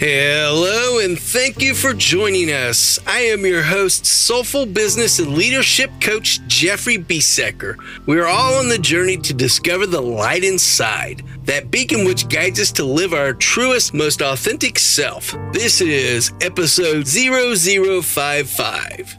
Hello, and thank you for joining us. I am your host, soulful business and leadership coach Jeffrey Biesecker. We are all on the journey to discover the light inside, that beacon which guides us to live our truest, most authentic self. This is episode 0055.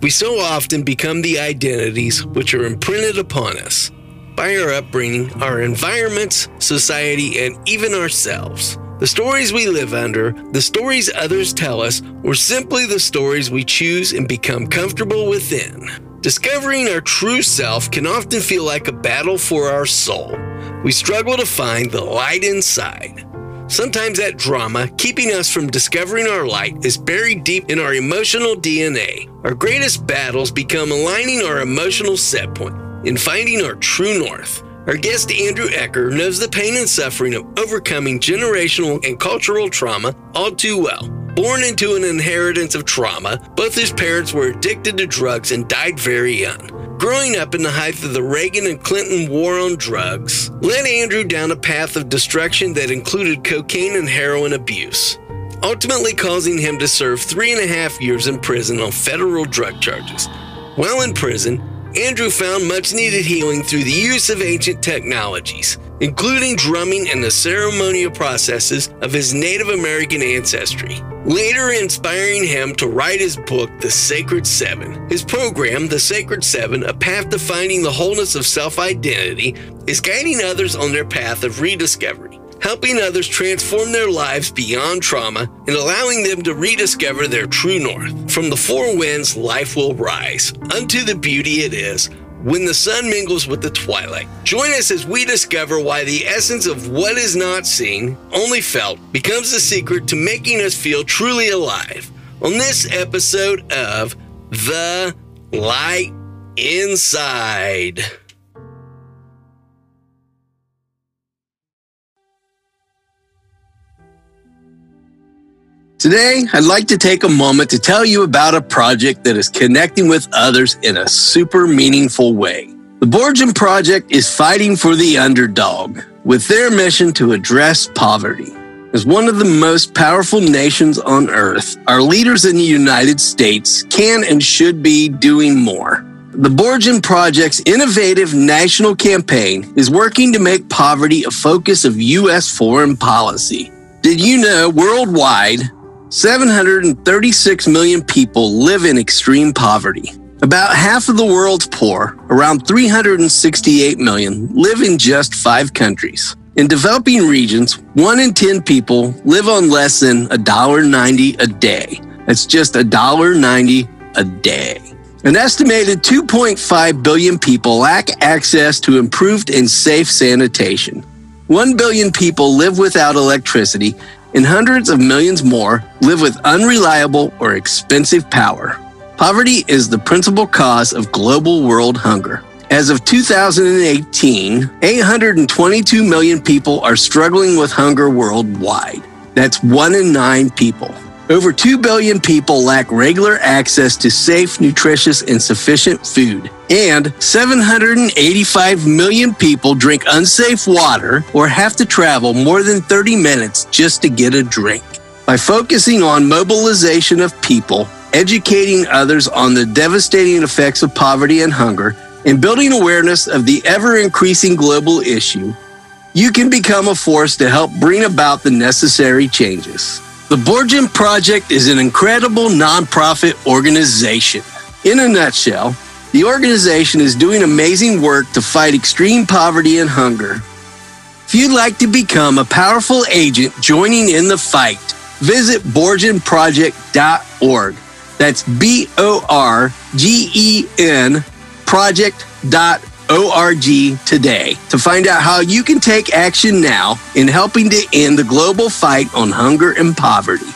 We so often become the identities which are imprinted upon us by our upbringing, our environments, society, and even ourselves. The stories we live under, the stories others tell us, or simply the stories we choose and become comfortable within. Discovering our true self can often feel like a battle for our soul. We struggle to find the light inside. Sometimes that drama, keeping us from discovering our light, is buried deep in our emotional DNA. Our greatest battles become aligning our emotional set point in finding our true north. Our guest Andrew Ecker knows the pain and suffering of overcoming generational and cultural trauma all too well. Born into an inheritance of trauma, both his parents were addicted to drugs and died very young. Growing up in the height of the Reagan and Clinton war on drugs led Andrew down a path of destruction that included cocaine and heroin abuse, ultimately causing him to serve three and a half years in prison on federal drug charges. While in prison, Andrew found much needed healing through the use of ancient technologies, including drumming and the ceremonial processes of his Native American ancestry, later inspiring him to write his book, The Sacred Seven. His program, The Sacred Seven, A Path to Finding the Wholeness of Self Identity, is guiding others on their path of rediscovery helping others transform their lives beyond trauma and allowing them to rediscover their true north. From the four winds, life will rise unto the beauty it is when the sun mingles with the twilight. Join us as we discover why the essence of what is not seen, only felt, becomes the secret to making us feel truly alive. On this episode of The Light Inside. Today, I'd like to take a moment to tell you about a project that is connecting with others in a super meaningful way. The Borgen Project is fighting for the underdog with their mission to address poverty. As one of the most powerful nations on earth, our leaders in the United States can and should be doing more. The Borgen Project's innovative national campaign is working to make poverty a focus of U.S. foreign policy. Did you know worldwide, 736 million people live in extreme poverty. About half of the world's poor, around 368 million, live in just five countries. In developing regions, one in 10 people live on less than $1.90 a day. That's just $1.90 a day. An estimated 2.5 billion people lack access to improved and safe sanitation. 1 billion people live without electricity, and hundreds of millions more live with unreliable or expensive power. Poverty is the principal cause of global world hunger. As of 2018, 822 million people are struggling with hunger worldwide. That's one in nine people. Over 2 billion people lack regular access to safe, nutritious, and sufficient food. And 785 million people drink unsafe water or have to travel more than 30 minutes just to get a drink. By focusing on mobilization of people, educating others on the devastating effects of poverty and hunger, and building awareness of the ever increasing global issue, you can become a force to help bring about the necessary changes. The Borgen Project is an incredible nonprofit organization. In a nutshell, the organization is doing amazing work to fight extreme poverty and hunger. If you'd like to become a powerful agent joining in the fight, visit borgenproject.org. That's B O R G E N project.org org today to find out how you can take action now in helping to end the global fight on hunger and poverty.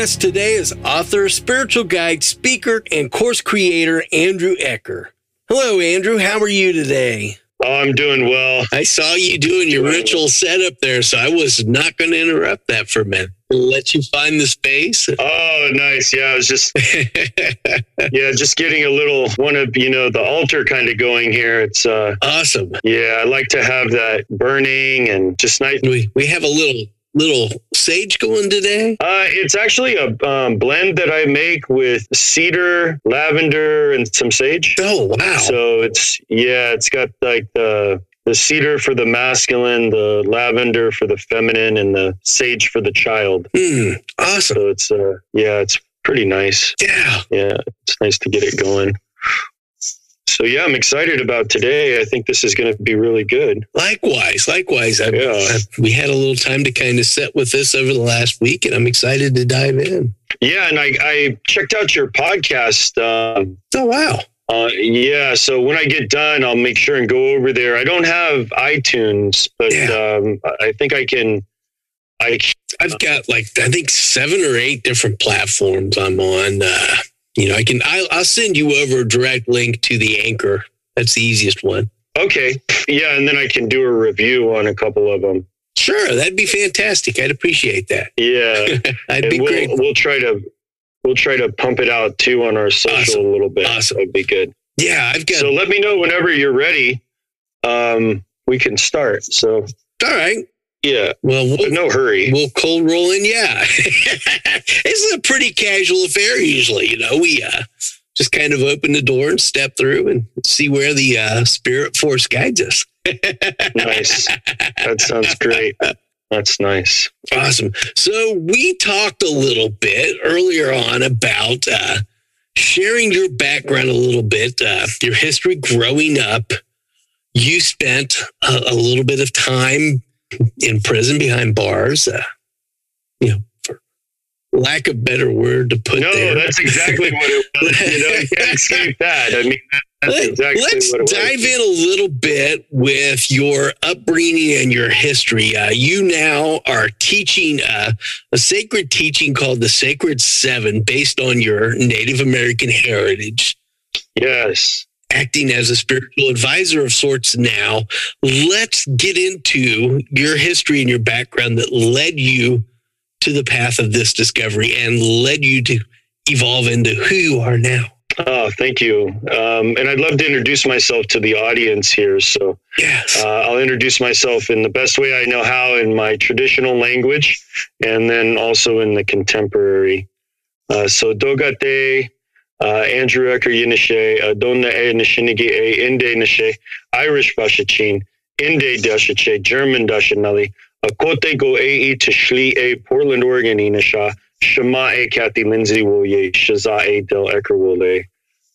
Us today is author, spiritual guide, speaker, and course creator Andrew Ecker. Hello, Andrew. How are you today? Oh, I'm doing well. I saw you doing your ritual setup there, so I was not going to interrupt that for a minute. Let you find the space. Oh, nice. Yeah, I was just yeah, just getting a little one of you know the altar kind of going here. It's uh awesome. Yeah, I like to have that burning and just nice. We we have a little little sage going today? Uh, it's actually a um, blend that I make with cedar, lavender, and some sage. Oh wow! So it's yeah, it's got like the the cedar for the masculine, the lavender for the feminine, and the sage for the child. Mm, awesome. So it's uh yeah, it's pretty nice. Yeah, yeah, it's nice to get it going. So yeah, I'm excited about today. I think this is going to be really good. Likewise, likewise. I, yeah. I, we had a little time to kind of set with this over the last week, and I'm excited to dive in. Yeah, and I, I checked out your podcast. Um, oh wow! Uh, yeah, so when I get done, I'll make sure and go over there. I don't have iTunes, but yeah. um, I think I can. I I've got like I think seven or eight different platforms I'm on. Uh, you know, I can, I'll, I'll send you over a direct link to the anchor. That's the easiest one. Okay. Yeah. And then I can do a review on a couple of them. Sure. That'd be fantastic. I'd appreciate that. Yeah. I'd be we'll, great. We'll try to, we'll try to pump it out too on our social awesome. a little bit. Awesome. That'd be good. Yeah. I've got, so let me know whenever you're ready. Um, we can start. So, all right. Yeah. Well, we'll no hurry. We'll cold roll in. Yeah. it's a pretty casual affair usually. You know, we uh, just kind of open the door and step through and see where the uh, spirit force guides us. nice. That sounds great. That's nice. Awesome. So we talked a little bit earlier on about uh, sharing your background a little bit, uh, your history growing up. You spent a, a little bit of time in prison behind bars. Uh, you know, for lack of better word to put no, there. that's exactly what it was. You know, you can't escape that. I mean, that's exactly Let's what it dive was. in a little bit with your upbringing and your history. Uh, you now are teaching uh, a sacred teaching called the Sacred Seven, based on your Native American heritage. Yes acting as a spiritual advisor of sorts now. Let's get into your history and your background that led you to the path of this discovery and led you to evolve into who you are now. Oh, thank you. Um, and I'd love to introduce myself to the audience here. So, yes, uh, I'll introduce myself in the best way I know how in my traditional language, and then also in the contemporary. Uh, so, Dogate Andrew Ecker Yinishe, uh, Donna E Nishinigi Inde Nishe, Irish Bashachin, Inde Dashache, German Dashanali, Akote Go E Tishli E Portland, Oregon Inisha, Shema E Kathy Lindsay Woye, Shaza E Del Ecker Wole.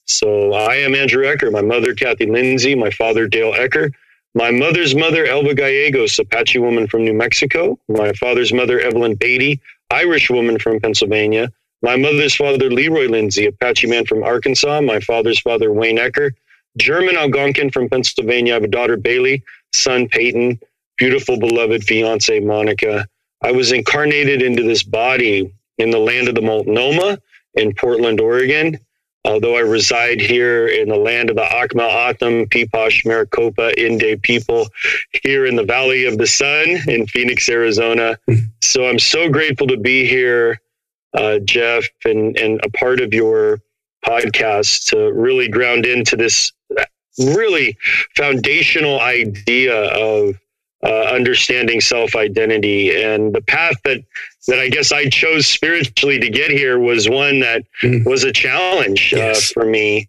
So I am Andrew Ecker, my mother Kathy Lindsay, my father Dale Ecker. My mother's mother, Elba Gallegos, Apache woman from New Mexico. My father's mother, Evelyn Beatty, Irish woman from Pennsylvania. My mother's father, Leroy Lindsay, Apache man from Arkansas. My father's father, Wayne Ecker, German Algonquin from Pennsylvania. I have a daughter, Bailey, son, Peyton, beautiful, beloved fiance, Monica. I was incarnated into this body in the land of the Multnomah in Portland, Oregon. Although I reside here in the land of the Akimel O'odham, Piipaash, Maricopa, Inde people here in the Valley of the Sun in Phoenix, Arizona. Hmm. So I'm so grateful to be here uh, Jeff, and, and a part of your podcast to really ground into this really foundational idea of uh, understanding self identity and the path that that I guess I chose spiritually to get here was one that mm. was a challenge uh, yes. uh, for me.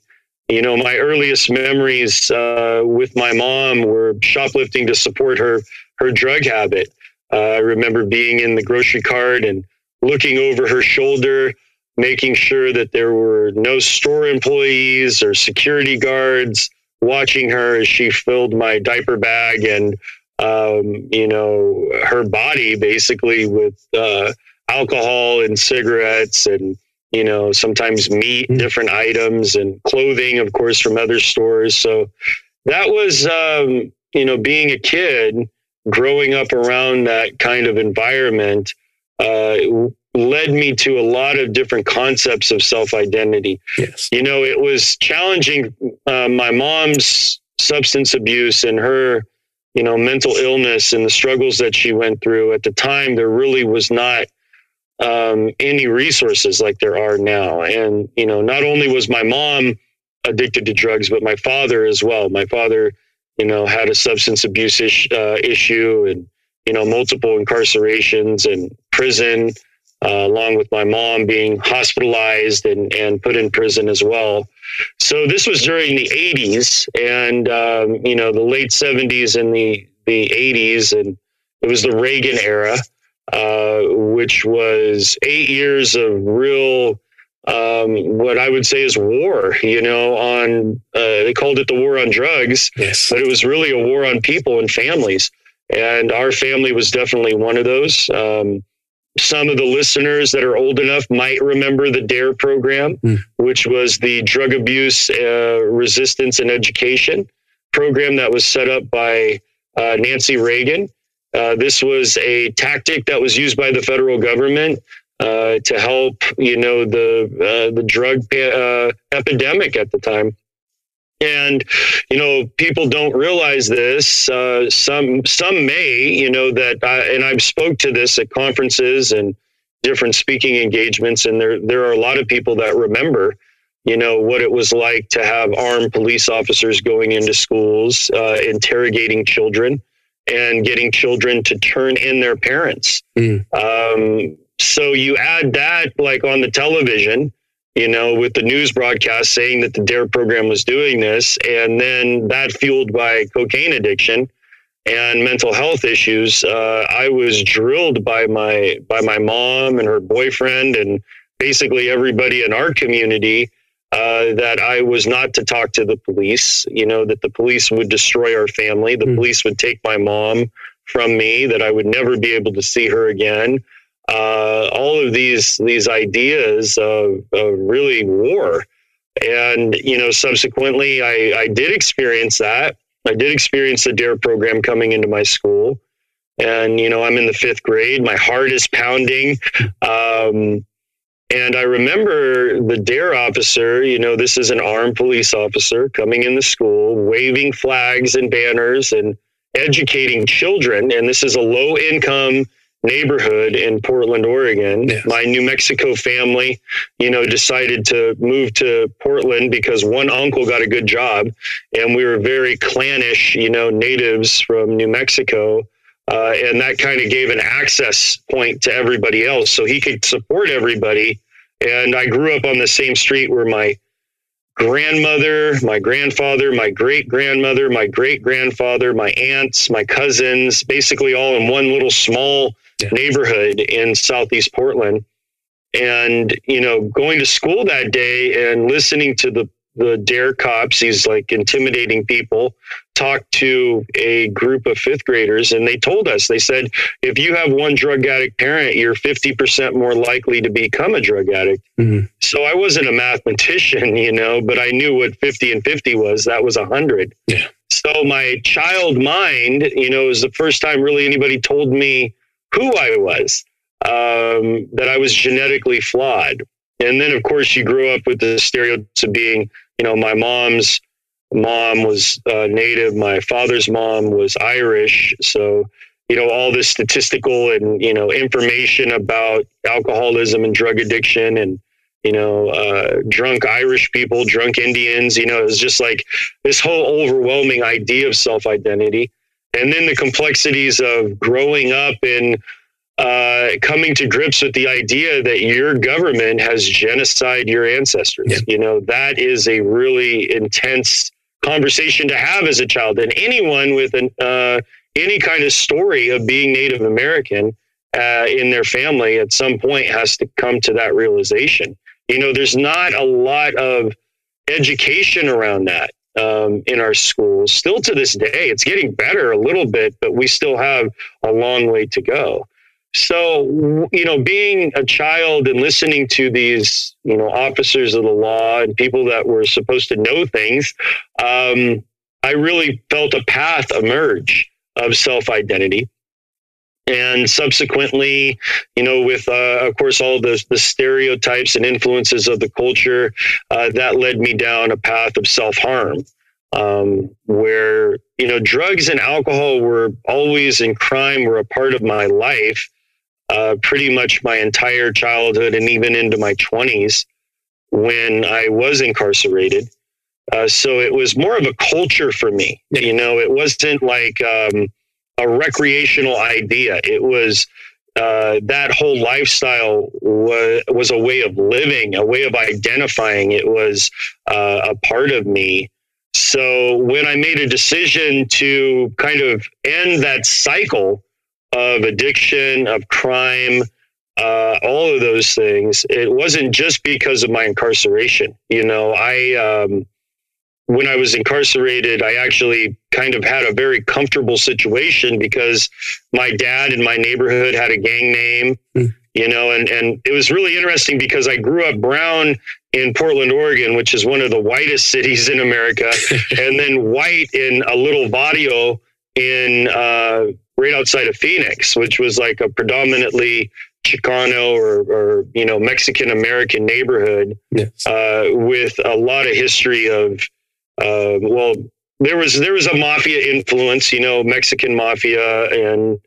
You know, my earliest memories uh, with my mom were shoplifting to support her her drug habit. Uh, I remember being in the grocery cart and looking over her shoulder, making sure that there were no store employees or security guards watching her as she filled my diaper bag and, um, you know, her body basically with uh, alcohol and cigarettes and, you know, sometimes meat, mm-hmm. different items and clothing, of course, from other stores. So that was, um, you know, being a kid growing up around that kind of environment uh, led me to a lot of different concepts of self identity. Yes. You know, it was challenging uh, my mom's substance abuse and her, you know, mental illness and the struggles that she went through. At the time, there really was not um, any resources like there are now. And, you know, not only was my mom addicted to drugs, but my father as well. My father, you know, had a substance abuse ish, uh, issue and, you know, multiple incarcerations and prison, uh, along with my mom being hospitalized and, and put in prison as well. So this was during the 80s and, um, you know, the late 70s and the, the 80s. And it was the Reagan era, uh, which was eight years of real um, what I would say is war, you know, on, uh, they called it the war on drugs, yes. but it was really a war on people and families. And our family was definitely one of those. Um, some of the listeners that are old enough might remember the DARE program, mm. which was the drug abuse uh, resistance and education program that was set up by uh, Nancy Reagan. Uh, this was a tactic that was used by the federal government uh, to help, you know, the uh, the drug uh, epidemic at the time. And you know, people don't realize this. Uh, some some may, you know, that I, and I've spoke to this at conferences and different speaking engagements, and there there are a lot of people that remember you know what it was like to have armed police officers going into schools uh, interrogating children and getting children to turn in their parents mm. um, so you add that like on the television, you know, with the news broadcast saying that the DARE program was doing this, and then that fueled by cocaine addiction and mental health issues. Uh, I was drilled by my by my mom and her boyfriend and basically everybody in our community uh, that I was not to talk to the police. You know that the police would destroy our family. The mm. police would take my mom from me. That I would never be able to see her again uh, all of these these ideas of, of, really war. And you know, subsequently, I, I did experience that. I did experience the DARE program coming into my school, and you know, I'm in the fifth grade. My heart is pounding. Um, and I remember the DARE officer, you know, this is an armed police officer coming in the school, waving flags and banners and educating children. And this is a low income neighborhood in Portland, Oregon. Yes. My New Mexico family, you know, decided to move to Portland because one uncle got a good job and we were very clannish, you know, natives from New Mexico. Uh, and that kind of gave an access point to everybody else so he could support everybody. And I grew up on the same street where my grandmother, my grandfather, my great grandmother, my great grandfather, my aunts, my cousins, basically all in one little small. Neighborhood in Southeast Portland. And, you know, going to school that day and listening to the, the dare cops, these like intimidating people, talk to a group of fifth graders. And they told us, they said, if you have one drug addict parent, you're 50% more likely to become a drug addict. Mm-hmm. So I wasn't a mathematician, you know, but I knew what 50 and 50 was. That was 100. Yeah. So my child mind, you know, was the first time really anybody told me who I was, um, that I was genetically flawed. And then, of course, you grew up with the stereotypes of being, you know, my mom's mom was uh, native, my father's mom was Irish. So, you know, all this statistical and, you know, information about alcoholism and drug addiction and, you know, uh, drunk Irish people, drunk Indians, you know, it's just like this whole overwhelming idea of self identity and then the complexities of growing up and uh, coming to grips with the idea that your government has genocide your ancestors. Yeah. You know, that is a really intense conversation to have as a child. And anyone with an, uh, any kind of story of being Native American uh, in their family at some point has to come to that realization. You know, there's not a lot of education around that um, in our schools. Still to this day, it's getting better a little bit, but we still have a long way to go. So, you know, being a child and listening to these, you know, officers of the law and people that were supposed to know things, um, I really felt a path emerge of self identity. And subsequently, you know, with uh, of course all the the stereotypes and influences of the culture, uh, that led me down a path of self harm, um, where you know drugs and alcohol were always and crime were a part of my life, uh, pretty much my entire childhood and even into my twenties when I was incarcerated. Uh, so it was more of a culture for me. You know, it wasn't like um, a recreational idea. It was uh, that whole lifestyle was was a way of living, a way of identifying. It was uh, a part of me. So when I made a decision to kind of end that cycle of addiction, of crime, uh, all of those things, it wasn't just because of my incarceration. You know, I um, when I was incarcerated, I actually kind of had a very comfortable situation because my dad in my neighborhood had a gang name, mm. you know, and, and it was really interesting because I grew up brown in Portland, Oregon, which is one of the whitest cities in America, and then white in a little barrio in uh, right outside of Phoenix, which was like a predominantly Chicano or, or you know Mexican American neighborhood yes. uh, with a lot of history of uh, well, there was there was a mafia influence, you know, Mexican mafia, and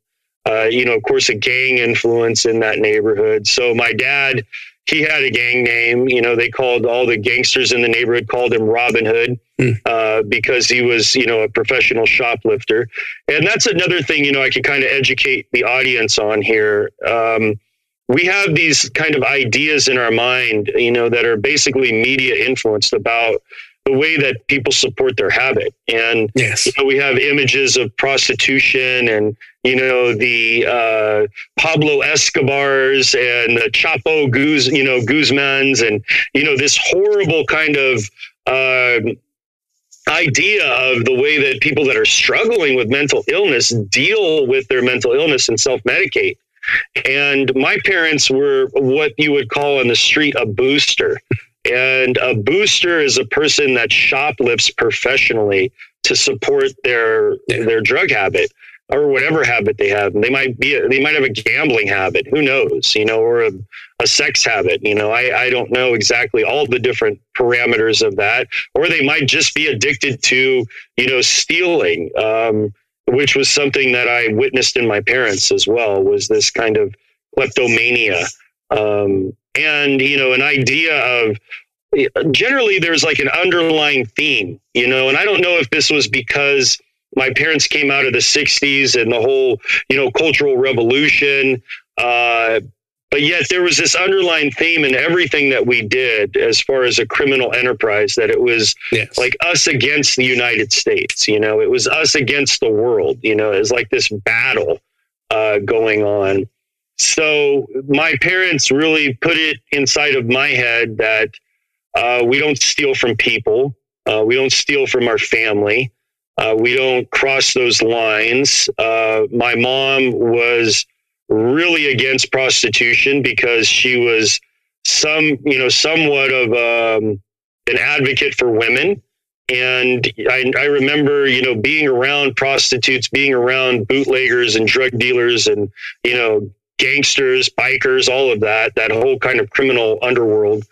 uh, you know, of course, a gang influence in that neighborhood. So my dad, he had a gang name. You know, they called all the gangsters in the neighborhood called him Robin Hood mm. uh, because he was, you know, a professional shoplifter. And that's another thing, you know, I can kind of educate the audience on here. Um, we have these kind of ideas in our mind, you know, that are basically media influenced about the way that people support their habit. And yes. you know, we have images of prostitution and you know the uh, Pablo Escobars and the Chapo Guz, you know Guzmans, and you know this horrible kind of uh, idea of the way that people that are struggling with mental illness deal with their mental illness and self medicate. And my parents were what you would call on the street a booster. And a booster is a person that shoplifts professionally to support their their drug habit or whatever habit they have. They might be they might have a gambling habit, who knows, you know, or a, a sex habit. You know, I, I don't know exactly all the different parameters of that. Or they might just be addicted to, you know, stealing, um, which was something that I witnessed in my parents as well, was this kind of kleptomania. Um, and you know an idea of generally there's like an underlying theme you know and i don't know if this was because my parents came out of the 60s and the whole you know cultural revolution uh, but yet there was this underlying theme in everything that we did as far as a criminal enterprise that it was yes. like us against the united states you know it was us against the world you know it was like this battle uh, going on so my parents really put it inside of my head that uh, we don't steal from people. Uh, we don't steal from our family. Uh, we don't cross those lines. Uh, my mom was really against prostitution because she was some, you know, somewhat of um, an advocate for women. And I, I, remember, you know, being around prostitutes, being around bootleggers and drug dealers and, you know, gangsters, bikers, all of that, that whole kind of criminal underworld.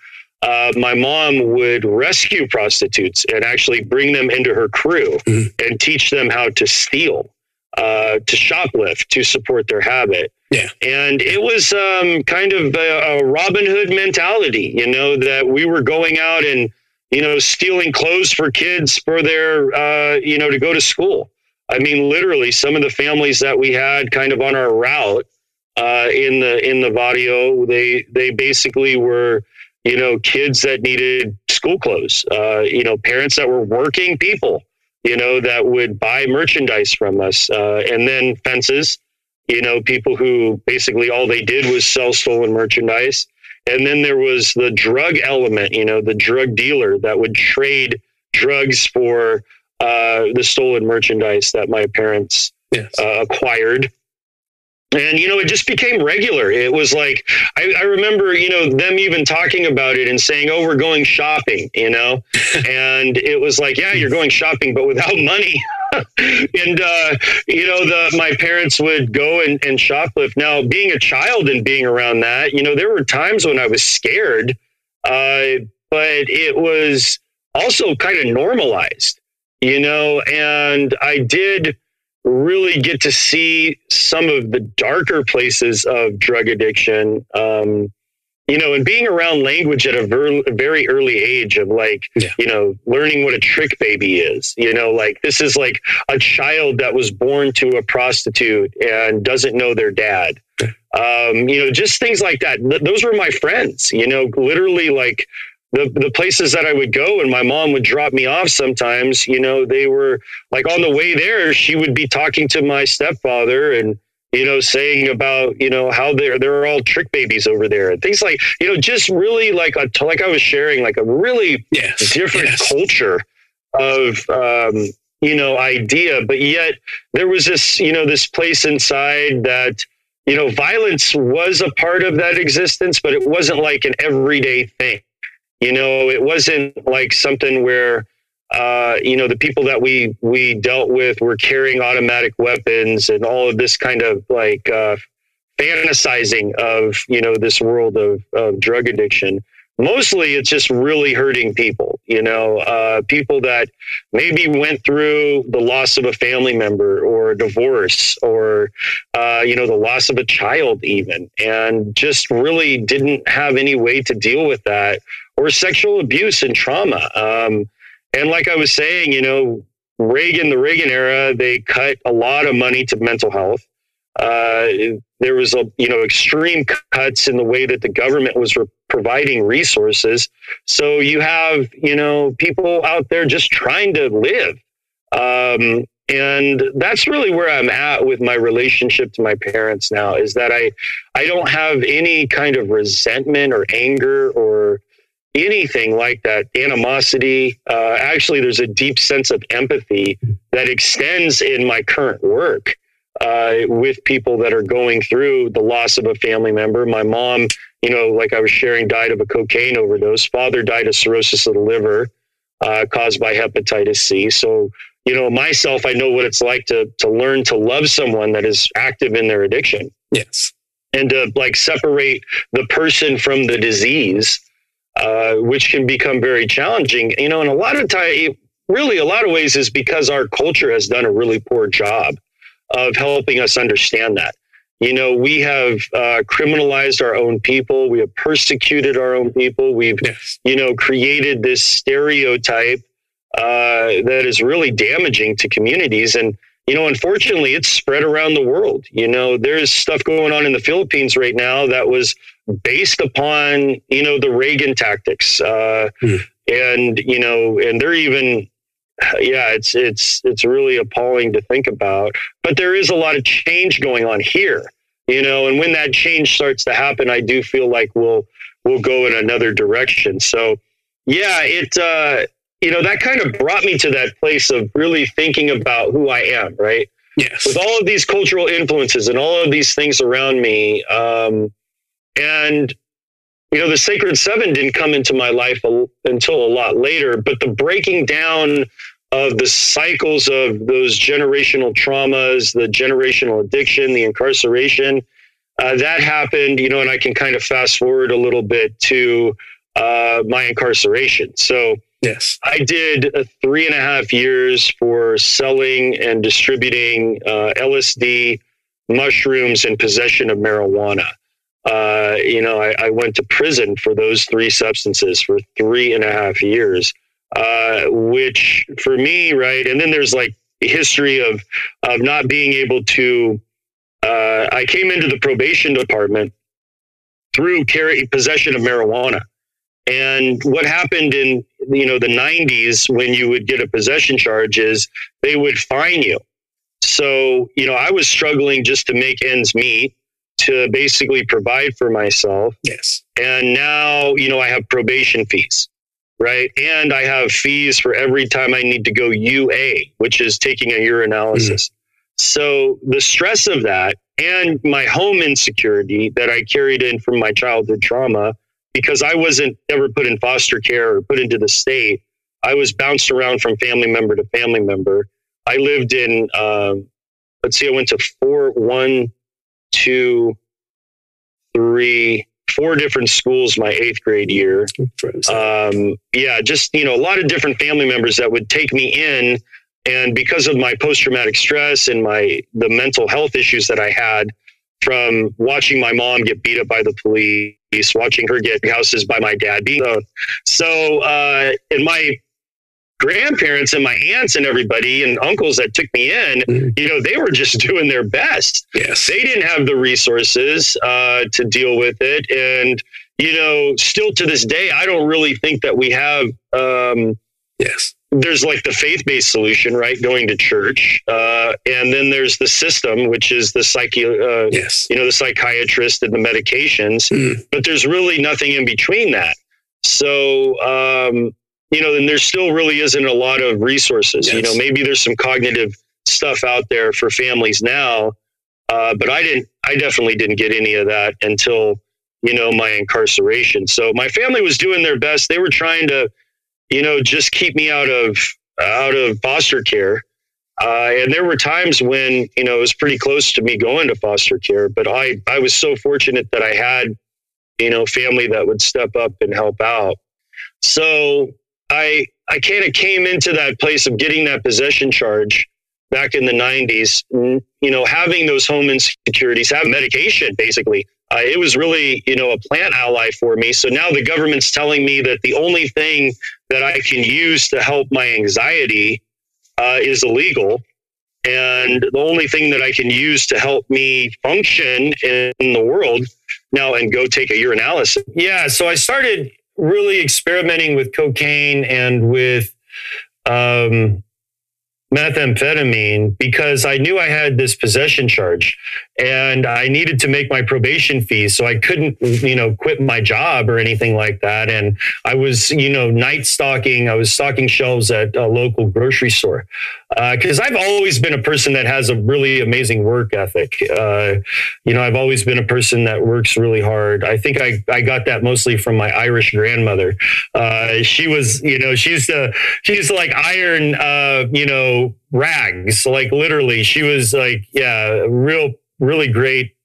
Uh, my mom would rescue prostitutes and actually bring them into her crew mm-hmm. and teach them how to steal, uh, to shoplift, to support their habit. Yeah. And it was um, kind of a, a Robin Hood mentality, you know, that we were going out and, you know, stealing clothes for kids for their, uh, you know, to go to school. I mean, literally, some of the families that we had kind of on our route uh, in the in the barrio. They they basically were you know kids that needed school clothes. Uh, you know parents that were working people. You know that would buy merchandise from us, uh, and then fences. You know people who basically all they did was sell stolen merchandise. And then there was the drug element. You know the drug dealer that would trade drugs for uh, the stolen merchandise that my parents yes. uh, acquired and you know it just became regular. It was like I, I, remember you know them even talking about it and saying oh we're going shopping you know? And it was like yeah you're going shopping but without money. And uh, you know, the my parents would go and, and shoplift. Now, being a child and being around that, you know, there were times when I was scared, uh, but it was also kind of normalized, you know, and I did really get to see some of the darker places of drug addiction. Um, you know, and being around language at a ver- very early age of like, yeah. you know, learning what a trick baby is, you know, like this is like a child that was born to a prostitute and doesn't know their dad. Um, you know, just things like that. Th- those were my friends, you know, literally like the, the places that I would go and my mom would drop me off sometimes, you know, they were like on the way there, she would be talking to my stepfather and, you know, saying about, you know, how they're, they're all trick babies over there and things like, you know, just really like a, like I was sharing, like a really yes, different yes. culture of, um, you know, idea, but yet there was this, you know, this place inside that, you know, violence was a part of that existence, but it wasn't like an everyday thing. You know, it wasn't like something where, uh, you know, the people that we we dealt with were carrying automatic weapons and all of this kind of like uh, fantasizing of you know this world of, of drug addiction. Mostly, it's just really hurting people. You know, uh, people that maybe went through the loss of a family member or a divorce or uh, you know the loss of a child, even, and just really didn't have any way to deal with that or sexual abuse and trauma. Um, and like I was saying, you know, Reagan, the Reagan era, they cut a lot of money to mental health. Uh, there was a you know extreme cuts in the way that the government was re- providing resources. So you have you know people out there just trying to live, um, and that's really where I'm at with my relationship to my parents now. Is that I I don't have any kind of resentment or anger or anything like that animosity uh, actually there's a deep sense of empathy that extends in my current work uh, with people that are going through the loss of a family member. My mom you know like i was sharing died of a cocaine overdose. Father died of cirrhosis of the liver uh, caused by hepatitis c. So you know myself i know what it's like to to learn to love someone that is active in their addiction. Yes. And to like separate the person from the disease uh, which can become very challenging. You know, and a lot of time, really, a lot of ways is because our culture has done a really poor job of helping us understand that. You know, we have uh, criminalized our own people. We have persecuted our own people. We've, yes. you know, created this stereotype uh, that is really damaging to communities. And you know, unfortunately, it's spread around the world. You know, there's stuff going on in the Philippines right now that was based upon, you know, the Reagan tactics. Uh, mm. And, you know, and they're even, yeah, it's, it's, it's really appalling to think about. But there is a lot of change going on here, you know, and when that change starts to happen, I do feel like we'll, we'll go in another direction. So, yeah, it, uh, you know, that kind of brought me to that place of really thinking about who I am, right? Yes. With all of these cultural influences and all of these things around me. Um, and, you know, the Sacred Seven didn't come into my life a, until a lot later, but the breaking down of the cycles of those generational traumas, the generational addiction, the incarceration, uh, that happened, you know, and I can kind of fast forward a little bit to uh, my incarceration. So, Yes. I did three and a half years for selling and distributing uh, LSD, mushrooms, and possession of marijuana. Uh, you know, I, I, went to prison for those three substances for three and a half years, uh, which for me, right? And then there's like history of of not being able to. Uh, I came into the probation department through carry possession of marijuana. And what happened in you know the 90s when you would get a possession charge is they would fine you. So you know I was struggling just to make ends meet to basically provide for myself. Yes. And now you know I have probation fees, right? And I have fees for every time I need to go UA, which is taking a urinalysis. Mm. So the stress of that and my home insecurity that I carried in from my childhood trauma because I wasn't ever put in foster care or put into the state. I was bounced around from family member to family member. I lived in, um, let's see, I went to four, one, two, three, four different schools my eighth grade year. Um, yeah, just, you know, a lot of different family members that would take me in. And because of my post traumatic stress and my, the mental health issues that I had from watching my mom get beat up by the police, watching her get houses by my dad. So, so uh, and my grandparents and my aunts and everybody and uncles that took me in, mm-hmm. you know, they were just doing their best. Yes. They didn't have the resources uh, to deal with it. And, you know, still to this day, I don't really think that we have. Um, yes. There's like the faith based solution, right? Going to church. Uh, and then there's the system, which is the psyche, uh, yes. you know, the psychiatrist and the medications. Mm. But there's really nothing in between that. So, um, you know, then there still really isn't a lot of resources. Yes. You know, maybe there's some cognitive stuff out there for families now, uh, but I didn't. I definitely didn't get any of that until you know my incarceration. So my family was doing their best. They were trying to, you know, just keep me out of out of foster care. Uh, and there were times when you know it was pretty close to me going to foster care, but I I was so fortunate that I had you know family that would step up and help out. So I I kind of came into that place of getting that possession charge back in the 90s. You know, having those home insecurities, having medication, basically. Uh, it was really, you know, a plant ally for me. So now the government's telling me that the only thing that I can use to help my anxiety uh, is illegal. And the only thing that I can use to help me function in the world now and go take a urinalysis. Yeah. So I started really experimenting with cocaine and with um, methamphetamine because I knew I had this possession charge and I needed to make my probation fees. So I couldn't, you know, quit my job or anything like that. And I was, you know, night stalking. I was stocking shelves at a local grocery store because uh, I've always been a person that has a really amazing work ethic. Uh, you know, I've always been a person that works really hard. I think I, I got that mostly from my Irish grandmother. Uh, she was, you know, she's the, she's like iron, uh, you know, rags, like literally she was like, yeah, real, really great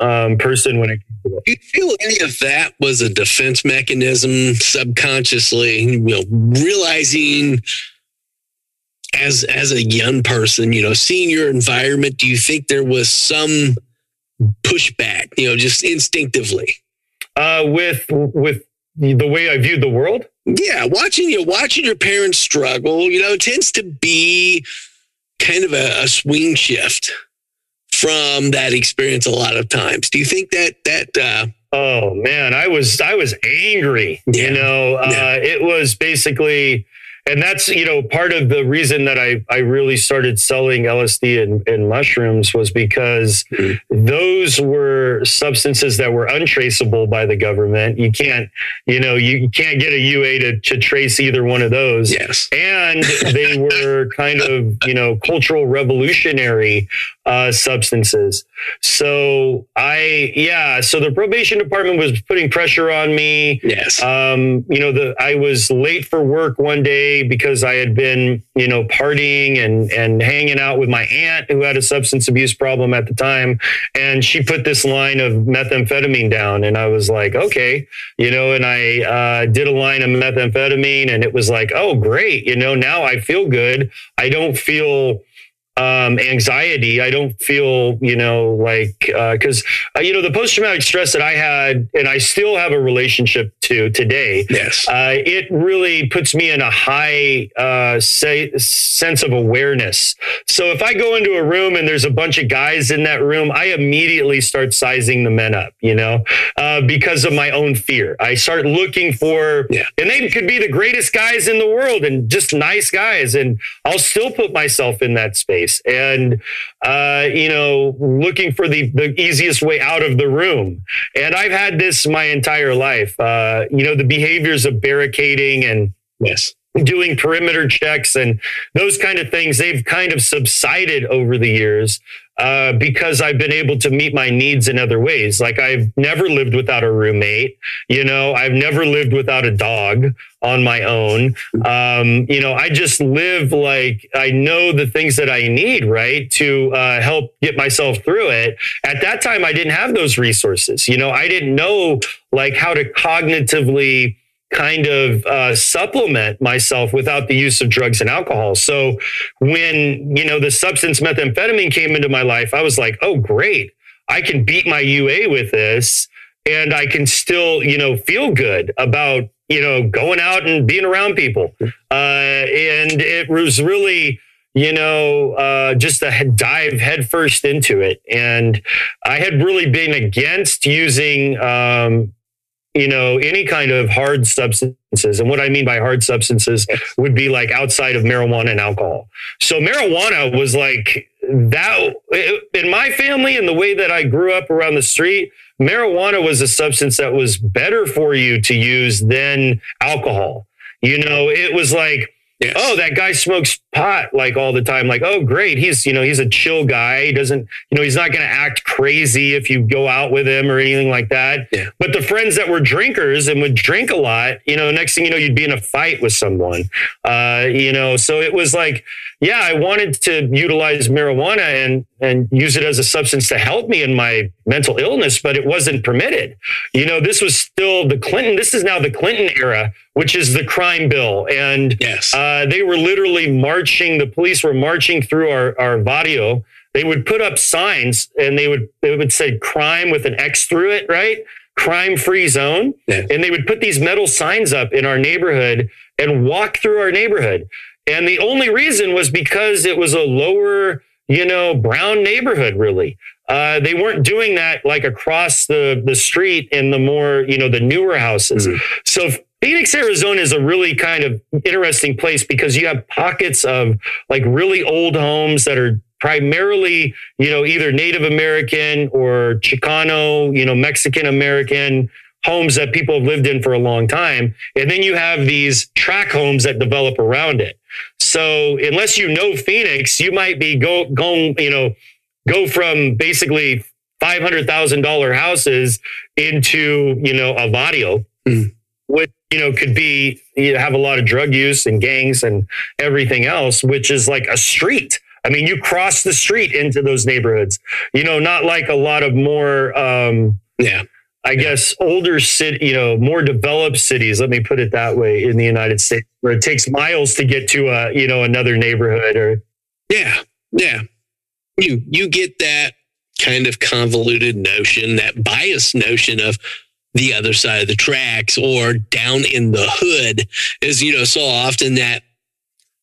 um, person when it do you feel any of that was a defense mechanism subconsciously, you know, realizing as as a young person, you know, seeing your environment, do you think there was some pushback, you know, just instinctively? Uh, with with the way I viewed the world? Yeah, watching you watching your parents struggle, you know, tends to be kind of a, a swing shift from that experience a lot of times. Do you think that that uh Oh man, I was I was angry. Yeah. You know, uh, yeah. it was basically and that's you know part of the reason that I I really started selling LSD and, and mushrooms was because mm-hmm. those were substances that were untraceable by the government. You can't you know you can't get a UA to, to trace either one of those. Yes, and they were kind of you know cultural revolutionary uh, substances. So I, yeah, so the probation department was putting pressure on me. Yes. Um, you know, the, I was late for work one day because I had been, you know, partying and, and hanging out with my aunt who had a substance abuse problem at the time. And she put this line of methamphetamine down. And I was like, okay, you know, and I uh, did a line of methamphetamine and it was like, oh, great. You know, now I feel good. I don't feel, um, anxiety. I don't feel, you know, like, because, uh, uh, you know, the post traumatic stress that I had, and I still have a relationship to today, yes, uh, it really puts me in a high uh, say, sense of awareness. So if I go into a room and there's a bunch of guys in that room, I immediately start sizing the men up, you know, uh, because of my own fear. I start looking for, yeah. and they could be the greatest guys in the world and just nice guys. And I'll still put myself in that space place. And uh, you know looking for the the easiest way out of the room. And i've had this my entire life. Uh, you know the behaviors of barricading and yes. doing perimeter checks and those kind of things they've kind of subsided over the years uh, because I've been able to meet my needs in other ways. Like I've never lived without a roommate. You know, I've never lived without a dog on my own. Um, you know, I just live like I know the things that I need, right, to uh, help get myself through it. At that time, I didn't have those resources. You know, I didn't know like how to cognitively kind of uh, supplement myself without the use of drugs and alcohol. So when, you know, the substance methamphetamine came into my life, I was like, oh, great. I can beat my UA with this and I can still, you know, feel good about, you know, going out and being around people. Uh, and it was really, you know, uh, just a dive headfirst into it. And I had really been against using um, you know, any kind of hard substances. And what I mean by hard substances would be like outside of marijuana and alcohol. So marijuana was like that in my family and the way that I grew up around the street. Marijuana was a substance that was better for you to use than alcohol. You know, it was like, Yes. Oh, that guy smokes pot like all the time. Like, oh, great. He's, you know, he's a chill guy. He doesn't, you know, he's not going to act crazy if you go out with him or anything like that. Yeah. But the friends that were drinkers and would drink a lot, you know, next thing you know, you'd be in a fight with someone. Uh, you know, so it was like, yeah, I wanted to utilize marijuana and and use it as a substance to help me in my mental illness, but it wasn't permitted. You know, this was still the Clinton. This is now the Clinton era, which is the crime bill, and yes, uh, they were literally marching. The police were marching through our our barrio. They would put up signs, and they would they would say crime with an X through it, right? Crime free zone, yeah. and they would put these metal signs up in our neighborhood and walk through our neighborhood. And the only reason was because it was a lower you know, brown neighborhood, really. Uh, they weren't doing that like across the, the street in the more, you know, the newer houses. Mm-hmm. So Phoenix, Arizona is a really kind of interesting place because you have pockets of like really old homes that are primarily, you know, either Native American or Chicano, you know, Mexican American homes that people have lived in for a long time. And then you have these track homes that develop around it. So unless you know Phoenix, you might be go going, you know, go from basically five hundred thousand dollar houses into you know a barrio, mm. Which you know could be you have a lot of drug use and gangs and everything else, which is like a street. I mean, you cross the street into those neighborhoods. You know, not like a lot of more. Um, yeah I guess older city, you know, more developed cities, let me put it that way, in the United States, where it takes miles to get to a, you know, another neighborhood or Yeah. Yeah. You you get that kind of convoluted notion, that biased notion of the other side of the tracks or down in the hood is, you know, so often that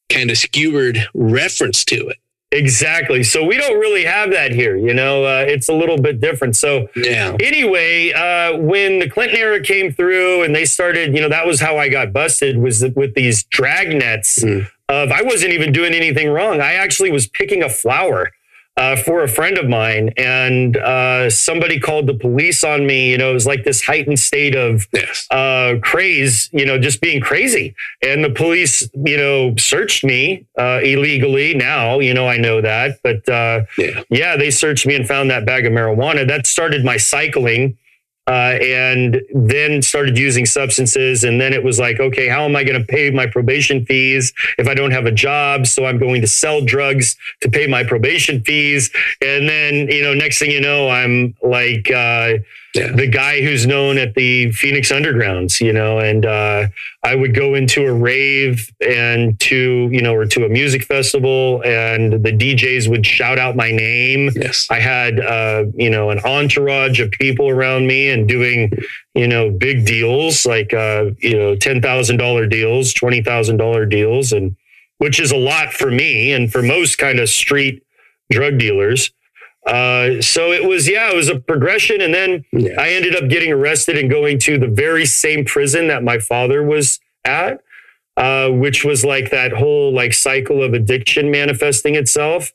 kind of skewered reference to it. Exactly. So we don't really have that here. You know, uh, it's a little bit different. So yeah. anyway, uh, when the Clinton era came through and they started, you know, that was how I got busted was with these drag nets mm. of I wasn't even doing anything wrong. I actually was picking a flower uh, for a friend of mine, and uh, somebody called the police on me. You know, it was like this heightened state of yes. uh, craze. You know, just being crazy, and the police, you know, searched me uh, illegally. Now, you know, I know that, but uh, yeah. yeah, they searched me and found that bag of marijuana. That started my cycling uh, and then started using substances. And then it was like, okay, how am I going to pay my probation fees if I don't have a job? So I'm going to sell drugs to pay my probation fees. And then, you know, next thing you know, I'm like, uh, yeah. the guy who's known at the Phoenix Undergrounds, you know, and uh, I would go into a rave and to, you know, or to a music festival and the DJs would shout out my name. Yes. I had, uh, you know, an entourage of people around me and doing, you know, big deals like, uh, you know, $10,000 deals, $20,000 deals, and which is a lot for me and for most kind of street drug dealers. Uh, so it was, yeah, it was a progression. And then yeah. I ended up getting arrested and going to the very same prison that my father was at, uh, which was like that whole like cycle of addiction manifesting itself.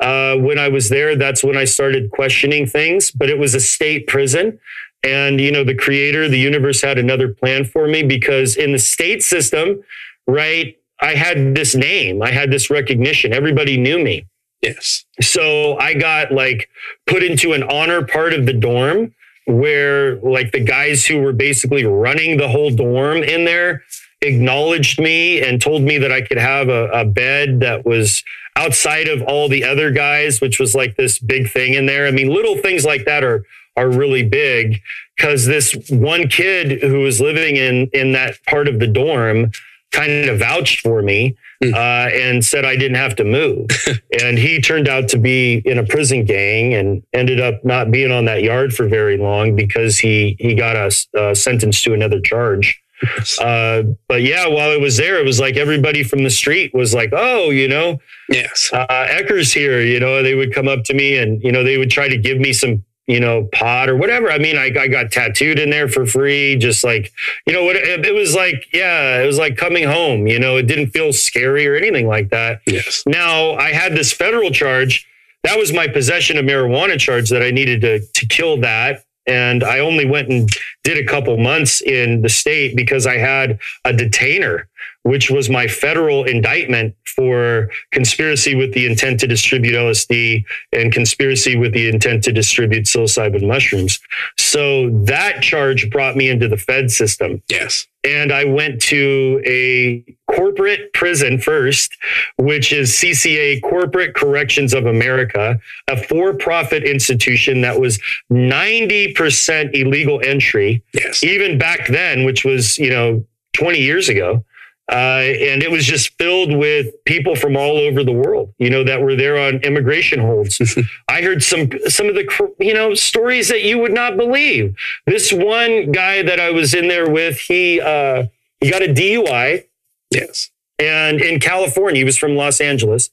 Uh, when I was there, that's when I started questioning things, but it was a state prison. And, you know, the creator, the universe had another plan for me because in the state system, right, I had this name, I had this recognition. Everybody knew me. Yes. So I got like put into an honor part of the dorm where like the guys who were basically running the whole dorm in there acknowledged me and told me that I could have a, a, bed that was outside of all the other guys, which was like this big thing in there. I mean, little things like that are are really big because this one kid who was living in in that part of the dorm kind of vouched for me. uh, and said I didn't have to move. and he turned out to be in a prison gang and ended up not being on that yard for very long because he he got us uh, sentenced to another charge. Uh, but yeah, while I was there, it was like everybody from the street was like, "Oh, you know, yes, uh, Ecker's here." You know, they would come up to me and you know they would try to give me some you know, pot or whatever. I mean, I, I got tattooed in there for free, just like, you know, what it, it, was like, yeah, it was like coming home, you know, it didn't feel scary or anything like that. Yes. Now I had this federal charge. That was my possession of marijuana charge that I needed to, to kill that. And I only went and did a couple months in the state because I had a detainer which was my federal indictment for conspiracy with the intent to distribute LSD and conspiracy with the intent to distribute psilocybin mushrooms. So that charge brought me into the Fed system. Yes. And I went to a corporate prison first, which is CCA, Corporate Corrections of America, a for profit institution that was 90% illegal entry. Yes. Even back then, which was, you know, 20 years ago. Uh, and it was just filled with people from all over the world, you know, that were there on immigration holds. I heard some some of the you know stories that you would not believe. This one guy that I was in there with, he uh, he got a DUI. Yes. And in California, he was from Los Angeles.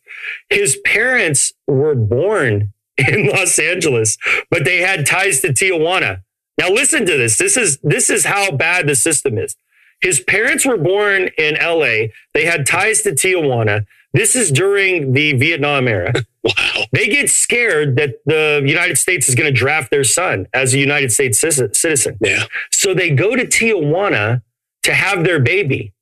His parents were born in Los Angeles, but they had ties to Tijuana. Now listen to this. This is this is how bad the system is. His parents were born in LA. They had ties to Tijuana. This is during the Vietnam era. wow. They get scared that the United States is going to draft their son as a United States citizen. Yeah. So they go to Tijuana to have their baby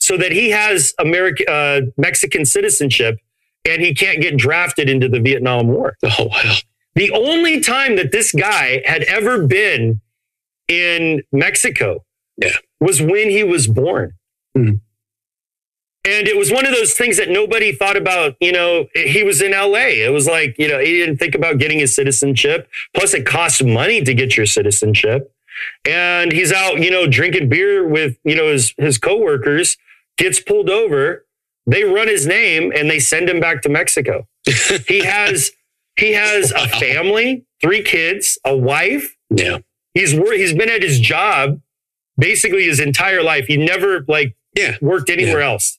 so that he has American, uh, Mexican citizenship and he can't get drafted into the Vietnam War. Oh, wow. The only time that this guy had ever been in Mexico yeah. was when he was born. Mm. And it was one of those things that nobody thought about. You know, he was in LA. It was like, you know, he didn't think about getting his citizenship. Plus, it costs money to get your citizenship. And he's out, you know, drinking beer with, you know, his, his coworkers, gets pulled over. They run his name and they send him back to Mexico. he has, he has wow. a family, three kids, a wife. Yeah. He's, he's been at his job basically his entire life. He never like yeah. worked anywhere yeah. else.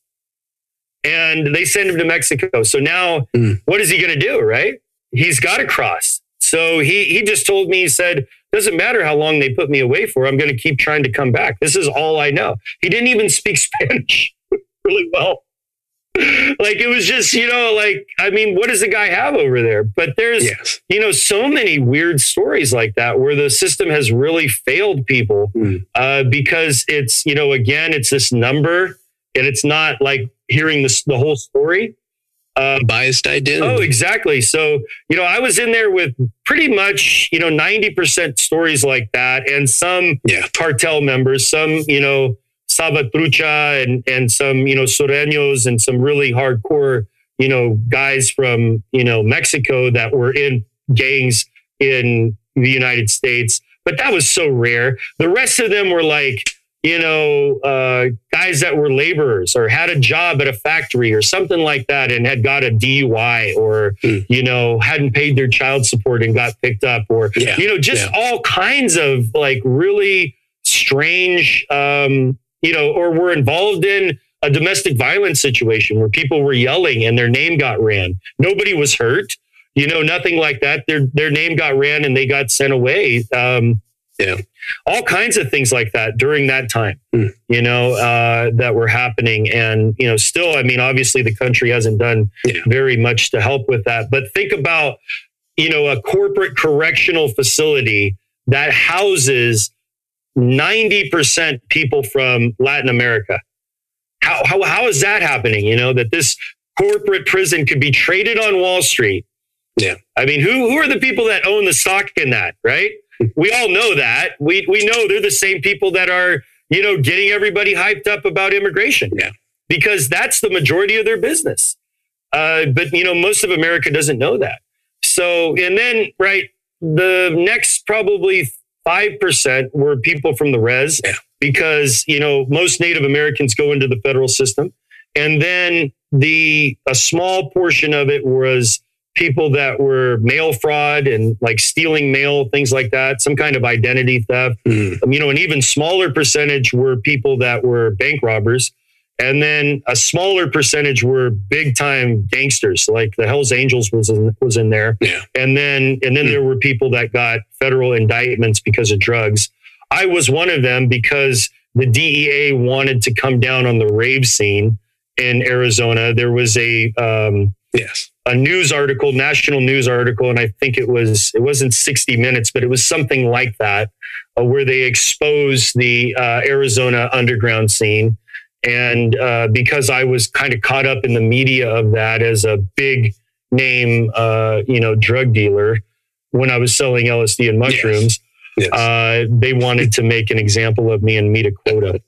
And they send him to Mexico. So now mm. what is he going to do? Right. He's got to cross. So he, he just told me, he said, doesn't matter how long they put me away for. I'm going to keep trying to come back. This is all I know. He didn't even speak Spanish really well. like it was just, you know, like, I mean, what does the guy have over there? But there's, yes. you know, so many weird stories like that where the system has really failed people mm. uh, because it's, you know, again, it's this number and it's not like hearing this, the whole story. Uh, biased identity. Oh, exactly. So, you know, I was in there with pretty much, you know, 90% stories like that and some yeah. cartel members, some, you know, Salvatrucha and, and some, you know, Sureños and some really hardcore, you know, guys from, you know, Mexico that were in gangs in the United States. But that was so rare. The rest of them were like, you know, uh, guys that were laborers or had a job at a factory or something like that and had got a DUI or, mm. you know, hadn't paid their child support and got picked up or, yeah. you know, just yeah. all kinds of like really strange, um, you know, or were involved in a domestic violence situation where people were yelling and their name got ran. Nobody was hurt, you know, nothing like that. Their their name got ran and they got sent away. Um, yeah, all kinds of things like that during that time, mm. you know, uh, that were happening. And you know, still, I mean, obviously, the country hasn't done yeah. very much to help with that. But think about, you know, a corporate correctional facility that houses 90% people from Latin America. How, how, how is that happening? You know, that this corporate prison could be traded on Wall Street. Yeah. I mean, who who are the people that own the stock in that, right? we all know that. We we know they're the same people that are, you know, getting everybody hyped up about immigration. Yeah. Because that's the majority of their business. Uh, but you know, most of America doesn't know that. So, and then right, the next probably five percent were people from the res, because you know most Native Americans go into the federal system, and then the a small portion of it was people that were mail fraud and like stealing mail, things like that, some kind of identity theft. Mm. Um, you know, an even smaller percentage were people that were bank robbers. And then a smaller percentage were big time gangsters, like the Hell's Angels was in, was in there. Yeah. And then and then Hmm. there were people that got federal indictments because of drugs. I was one of them because the DEA wanted to come down on the rave scene in Arizona. There was a um, Yes. a news article, national news article, and I think it was it wasn't 60 minutes, but it was something like that, uh, where they exposed the uh, Arizona underground scene. And uh, because I was kind of caught up in the media of that as a big name, uh, you know, drug dealer when I was selling LSD and mushrooms, Yes. uh, they wanted to make an example of me and meet a quota.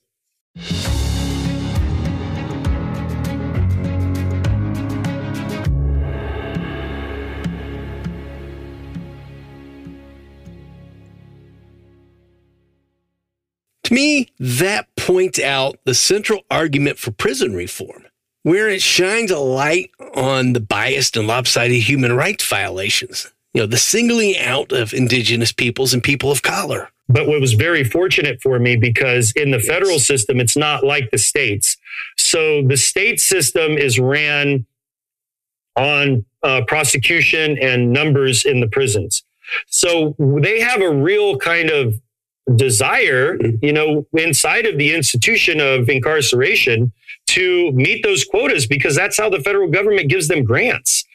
To me, that points out the central argument for prison reform, where it shines a light on the biased and lopsided human rights violations. You know, the singling out of indigenous peoples and people of color. but what was very fortunate for me because in the federal system it's not like the states so the state system is ran on uh, prosecution and numbers in the prisons so they have a real kind of desire you know inside of the institution of incarceration to meet those quotas because that's how the federal government gives them grants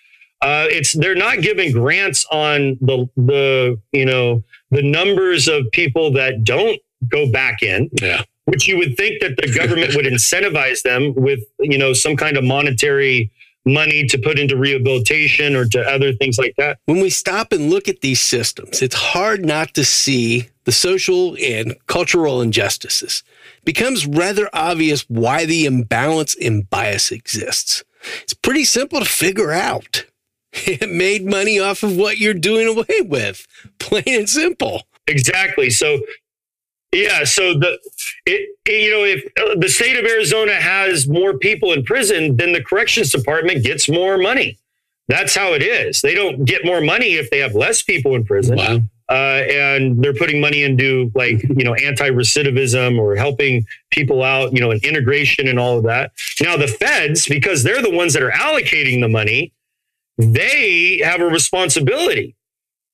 uh, it's they're not giving grants on the the you know the numbers of people that don't go back in, Yeah. which you would think that the government would incentivize them with, you know, some kind of monetary money to put into rehabilitation or to other things like that. When we stop and look at these systems, it's hard not to see the social and cultural injustices. It becomes rather obvious why the imbalance and bias exists. It's pretty simple to figure out. It made money off of what you're doing away with, plain and simple. Exactly. So, yeah. So the it, it- you know if uh, the state of Arizona has more people in prison, then the corrections department gets more money. That's how it is. They don't get more money if they have less people in prison. Wow. uh, and they're putting money into like you know anti-recidivism or helping people out you know and integration and all of that now the feds because they're the ones that are allocating the money they have a responsibility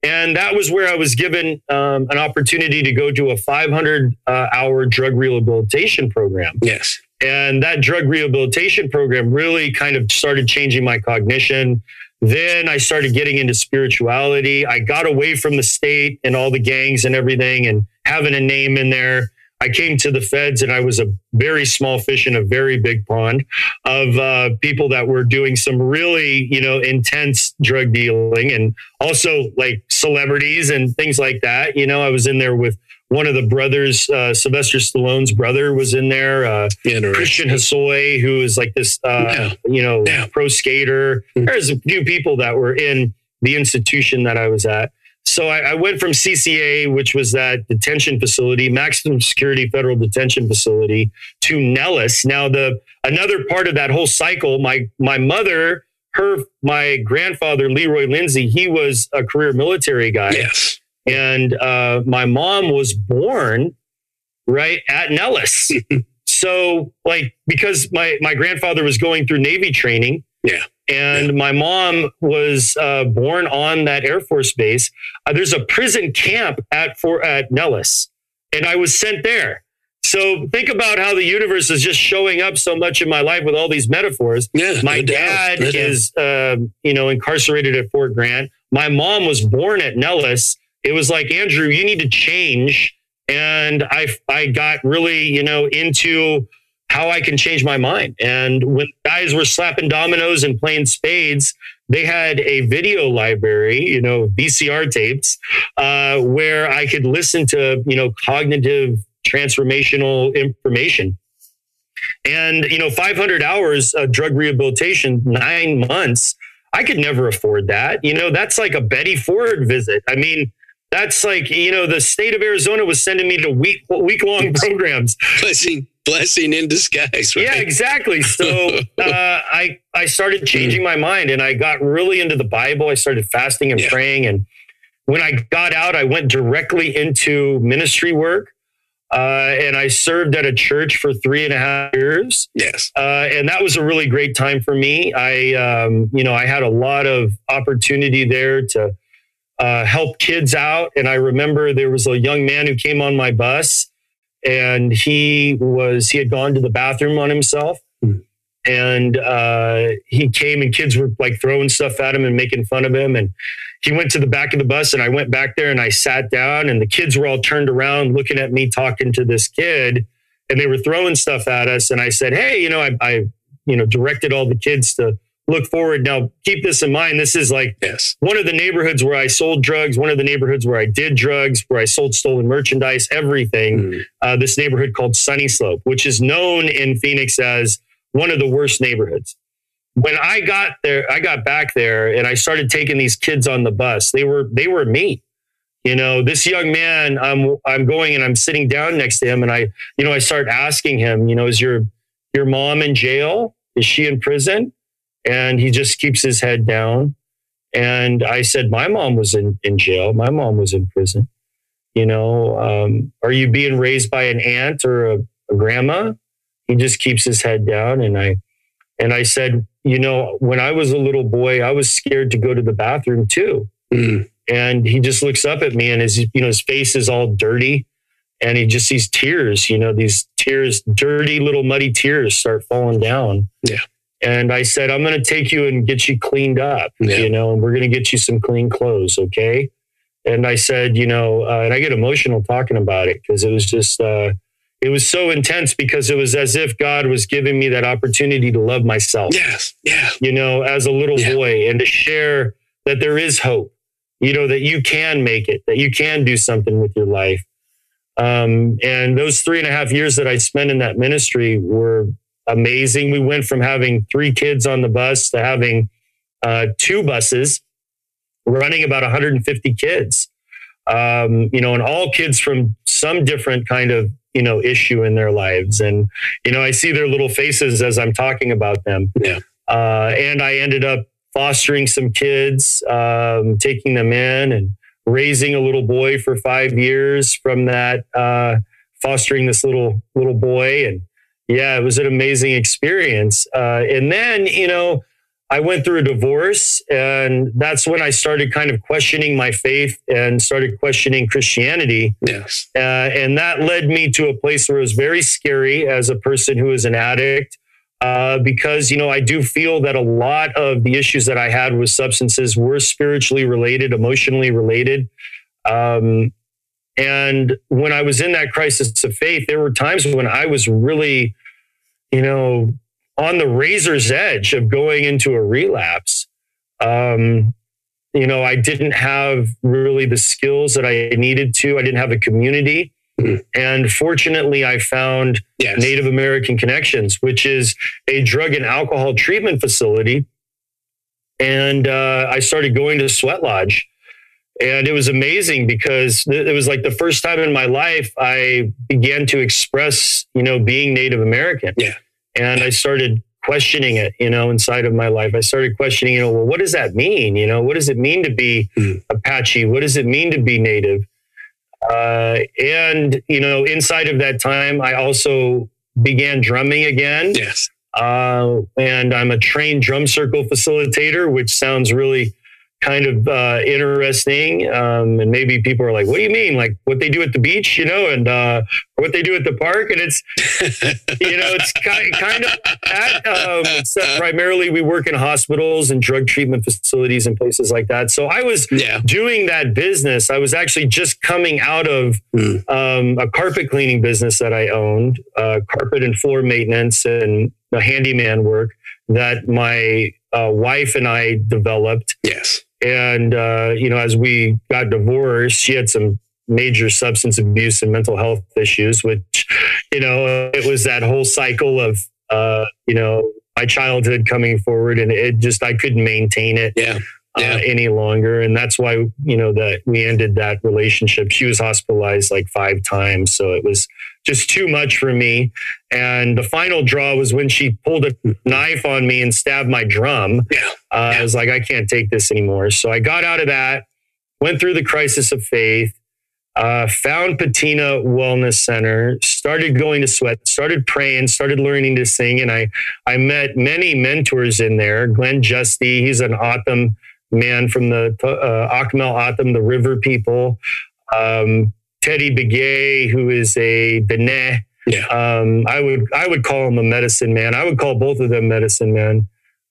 and that was where i was given um, an opportunity to go to a 500 uh, hour drug rehabilitation program Yes. and that drug rehabilitation program really kind of started changing my cognition. Then I started getting into spirituality. I got away from the state and all the gangs and everything and having a name in there. I came to the feds and I was a very small fish in a very big pond of uh, people that were doing some really, you know, intense drug dealing and also like celebrities and things like that. You know, I was in there with one of the brothers, uh, Sylvester Stallone's brother was in there. Uh, Christian Hosoi, who is like this, uh, Yeah. you know, Yeah. pro skater. Mhm. There's a few people that were in the institution that I was at. So I, I went from CCA, which was that detention facility, maximum security federal detention facility, to Nellis. Now the another part of that whole cycle, my my mother, her my grandfather Leroy Lindsay, he was a career military guy Yes. and uh, my mom was born right at Nellis. so, like, because my my grandfather was going through Navy training, Yeah. And my mom was uh, born on that Air Force base. Uh, there's a prison camp at for at Nellis, and I was sent there. So think about how the universe is just showing up so much in my life with all these metaphors Yeah. my no dad No is um, you know incarcerated at fort grant my mom was born at nellis it was like andrew you need to change and i i got really you know into how I can change my mind. And when guys were slapping dominoes and playing spades, they had a video library, you know, VCR tapes, uh, where I could listen to, you know, cognitive transformational information. And, you know, 500 hours of drug rehabilitation, nine months, I could never afford that. You know, that's like a Betty Ford visit. I mean, that's like, you know, the state of Arizona was sending me to week, week long programs. Blessing, blessing in disguise. Right? Yeah, exactly. So uh, I, I started changing my mind and I got really into the Bible. I started fasting and yeah. praying. And when I got out, I went directly into ministry work. Uh, and I served at a church for three and a half years. Yes, uh, and that was a really great time for me. I, um, you know, I had a lot of opportunity there to uh, help kids out. And I remember there was a young man who came on my bus, and he was he had gone to the bathroom on himself, mm. and uh, he came and kids were like throwing stuff at him and making fun of him, and he went to the back of the bus and I went back there and I sat down and the kids were all turned around looking at me talking to this kid and they were throwing stuff at us. And I said, Hey, you know, I, I you know, directed all the kids to look forward. Now keep this in mind. This is like yes. one of the neighborhoods where I sold drugs, one of the neighborhoods where I did drugs, where I sold stolen merchandise, everything. Mm. Uh, this neighborhood called Sunnyslope, which is known in Phoenix as one of the worst neighborhoods when I got there, I got back there and I started taking these kids on the bus. They were they were me. You know, this young man, I'm I'm going and I'm sitting down next to him and I, you know, I start asking him, you know, is your your mom in jail? Is she in prison? And he just keeps his head down. And I said, My mom was in, in jail. My mom was in prison. You know, um, are you being raised by an aunt or a, a grandma? He just keeps his head down. And I and I said, you know, when I was a little boy, I was scared to go to the bathroom too. Mm. And he just looks up at me and his, you know, his face is all dirty and he just sees tears, you know, these tears, dirty little muddy tears start falling down. Yeah. And I said, I'm going to take you and get you cleaned up, yeah. you know, and we're going to get you some clean clothes. Okay. And I said, you know, uh, and I get emotional talking about it because it was just, uh, it was so intense because it was as if God was giving me that opportunity to love myself. Yes. Yeah. You know, as a little yeah. boy and to share that there is hope, you know, that you can make it, that you can do something with your life. Um, and those three and a half years that I spent in that ministry were amazing. We went from having three kids on the bus to having uh, two buses running about 150 kids. Um, you know, and all kids from some different kind of you know issue in their lives and you know i see their little faces as i'm talking about them yeah uh, and i ended up fostering some kids um, taking them in and raising a little boy for five years from that uh, fostering this little little boy and yeah it was an amazing experience uh, and then you know I went through a divorce, and that's when I started kind of questioning my faith and started questioning Christianity. Yes. Uh, and that led me to a place where it was very scary as a person who is an addict. Uh, because you know I do feel that a lot of the issues that I had with substances were spiritually related, emotionally related, um, and when I was in that crisis of faith, there were times when I was really, you know, on the razor's edge of going into a relapse. Um, you know, I didn't have really the skills that I needed to. I didn't have a community. Mm-hmm. And fortunately, I found yes. Native American Connections, which is a drug and alcohol treatment facility. And uh, I started going to Sweat Lodge. And it was amazing because it was like the first time in my life I began to express, you know, being Native American. Yeah. And I started questioning it, you know, inside of my life. I started questioning, you know, well, what does that mean? You know, what does it mean to be mm. Apache? What does it mean to be Native? Uh, and, you know, inside of that time, I also began drumming again. Yes. Uh, and I'm a trained drum circle facilitator, which sounds really kind of uh, interesting. Um, and maybe people are like, what do you mean? Like what they do at the beach, you know, and uh, what they do at the park. And it's, you know, it's kind, kind of that. Um, primarily we work in hospitals and drug treatment facilities and places like that. So I was yeah. doing that business. I was actually just coming out of mm. um, a carpet cleaning business that I owned, uh, carpet and floor maintenance and the handyman work that my uh, wife and I developed. Yes. And, uh, you know, as we got divorced, she had some major substance abuse and mental health issues, which, you know, it was that whole cycle of, uh, you know, my childhood coming forward and it just, I couldn't maintain it. Yeah. Uh, yeah. Uh, any longer. And that's why, you know, that we ended that relationship. She was hospitalized like five times. So it was just too much for me. And the final draw was when she pulled a knife on me and stabbed my drum. Yeah. Uh, yeah. I was like, I can't take this anymore. So I got out of that, went through the crisis of faith, uh, found Patina Wellness Center, started going to sweat, started praying, started learning to sing. And I, I met many mentors in there. Glenn Justy, he's an O'odham man from the uh, Akimel O'odham, the river people. Um, Teddy Begay, who is a Dene. Yeah. Um, I would I would call him a medicine man. I would call both of them medicine men.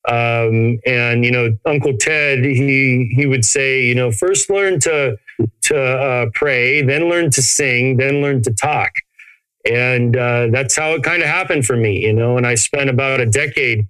Um, and you know, Uncle Ted, he he would say, you know, first learn to to uh, pray, then learn to sing, then learn to talk. And uh, that's how it kind of happened for me, you know. And I spent about a decade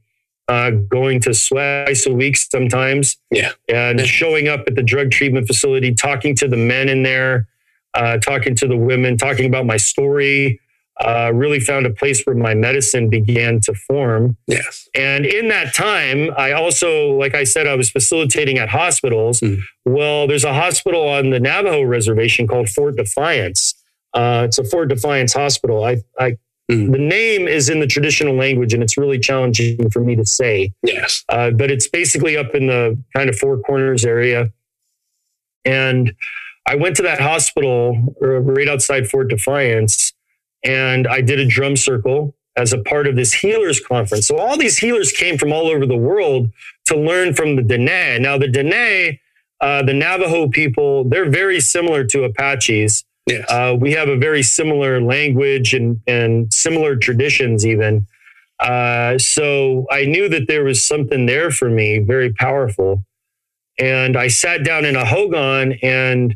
uh, going to twice a week sometimes. Yeah. And showing up at the drug treatment facility, talking to the men in there, uh, talking to the women, talking about my story. Uh, really found a place where my medicine began to form. Yes. And in that time, I also, like I said, I was facilitating at hospitals. Mm. Well, there's a hospital on the Navajo reservation called Fort Defiance. Uh, it's a Fort Defiance hospital. I, I Mm. The name is in the traditional language and it's really challenging for me to say. Yes. Uh, but it's basically up in the kind of Four Corners area. And I went to that hospital uh, right outside Fort Defiance and I did a drum circle as a part of this healers conference. So all these healers came from all over the world to learn from the Dene. Now the Dene, uh, the Navajo people, they're very similar to Apaches. Yes. Uh, we have a very similar language and, and similar traditions, even. Uh, so I knew that there was something there for me, very powerful. And I sat down in a hogan and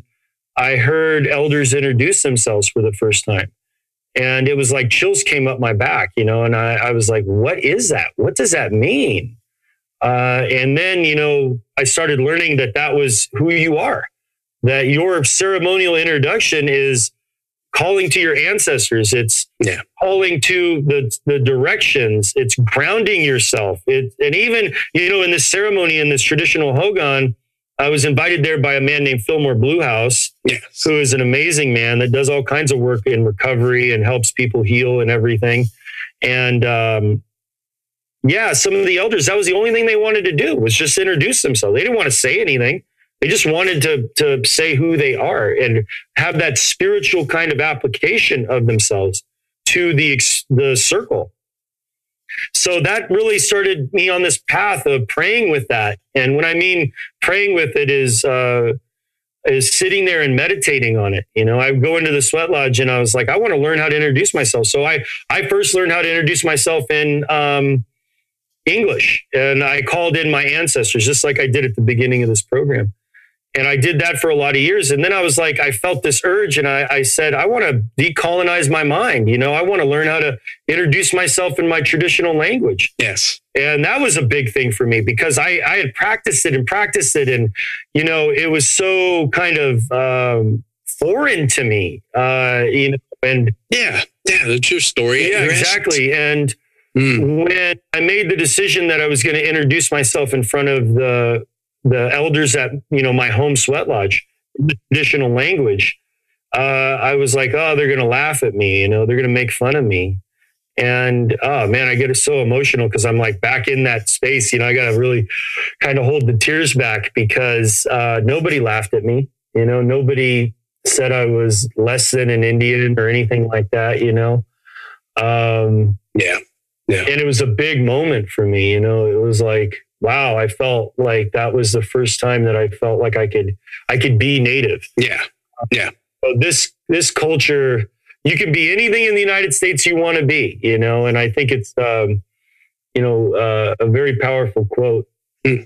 I heard elders introduce themselves for the first time. And it was like chills came up my back, you know, and I, I was like, what is that? What does that mean? Uh, and then, you know, I started learning that that was who you are that your ceremonial introduction is calling to your ancestors. It's yeah. calling to the, the directions. It's grounding yourself. It, and even, you know, in this ceremony, in this traditional Hogan, I was invited there by a man named Fillmore Bluehouse, yes. who is an amazing man that does all kinds of work in recovery and helps people heal and everything. And, um, yeah, some of the elders, that was the only thing they wanted to do was just introduce themselves. They didn't want to say anything. They just wanted to, to say who they are and have that spiritual kind of application of themselves to the, the circle. So that really started me on this path of praying with that. And when I mean praying with it is, uh, is sitting there and meditating on it. You know, I go into the sweat lodge and I was like, I want to learn how to introduce myself. So I, I first learned how to introduce myself in, um, English and I called in my ancestors, just like I did at the beginning of this program. And I did that for a lot of years. And then I was like, I felt this urge and I, I said, I want to decolonize my mind. You know, I want to learn how to introduce myself in my traditional language. Yes. And that was a big thing for me because I, I had practiced it and practiced it. And, you know, it was so kind of um, foreign to me, uh, you know, and yeah, yeah, that's your story. Yeah, exactly. And mm. when I made the decision that I was going to introduce myself in front of the the elders at you know my home sweat lodge, traditional language. Uh, I was like, oh, they're gonna laugh at me, you know, they're gonna make fun of me. And oh man, I get so emotional because I'm like back in that space. You know, I gotta really kind of hold the tears back because uh, nobody laughed at me. You know, nobody said I was less than an Indian or anything like that. You know. Um, yeah. Yeah. And it was a big moment for me. You know, it was like wow, I felt like that was the first time that I felt like I could I could be native. Yeah. Yeah. So this this culture, you can be anything in the United States you want to be, you know, and I think it's um, you know, uh, a very powerful quote. Hmm.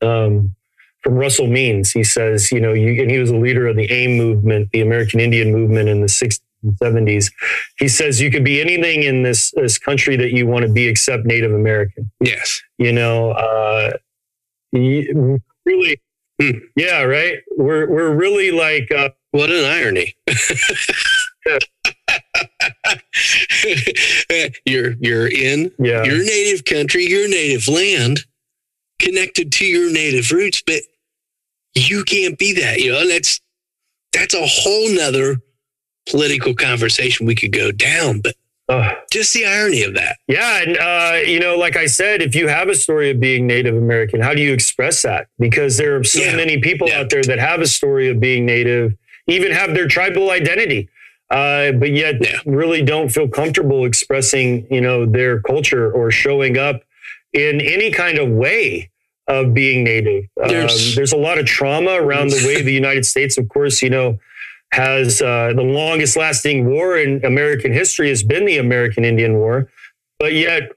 Um, from Russell Means. He says, you know, you, and he was a leader of the AIM movement, the American Indian movement in the six, 1970s. He says you could be anything in this this country that you want to be except Native American. Yes. You know, uh, really. Mm. Yeah, right. We're we're really like uh, what an irony. you're you're in yeah. your native country, your native land, connected to your native roots, but you can't be that. You know, that's that's a whole nother political conversation we could go down. But uh, just the irony of that. Yeah, and uh, you know, like I said, if you have a story of being Native American, how do you express that? Because there are so yeah. many people yeah. out there that have a story of being Native, even have their tribal identity. Uh, but yet yeah. really don't feel comfortable expressing, you know, their culture or showing up in any kind of way of being native. There's, um, there's a lot of trauma around the way the United States, of course, you know, has uh, the longest lasting war in American history has been the American Indian War. But yet,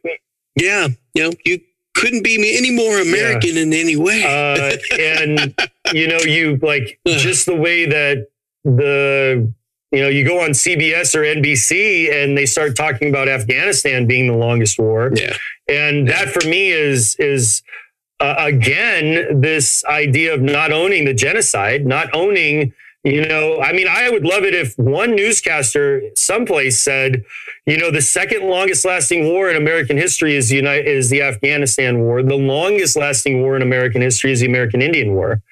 yeah, you know, you couldn't be any more American yeah. in any way. uh, and, you know, you like just the way that the you know, you go on CBS or NBC and they start talking about Afghanistan being the longest war. Yeah. And that for me is is uh, again, this idea of not owning the genocide, not owning, you know, I mean, I would love it if one newscaster someplace said, you know, the second longest lasting war in American history is the United, is the Afghanistan war. The longest lasting war in American history is the American Indian War.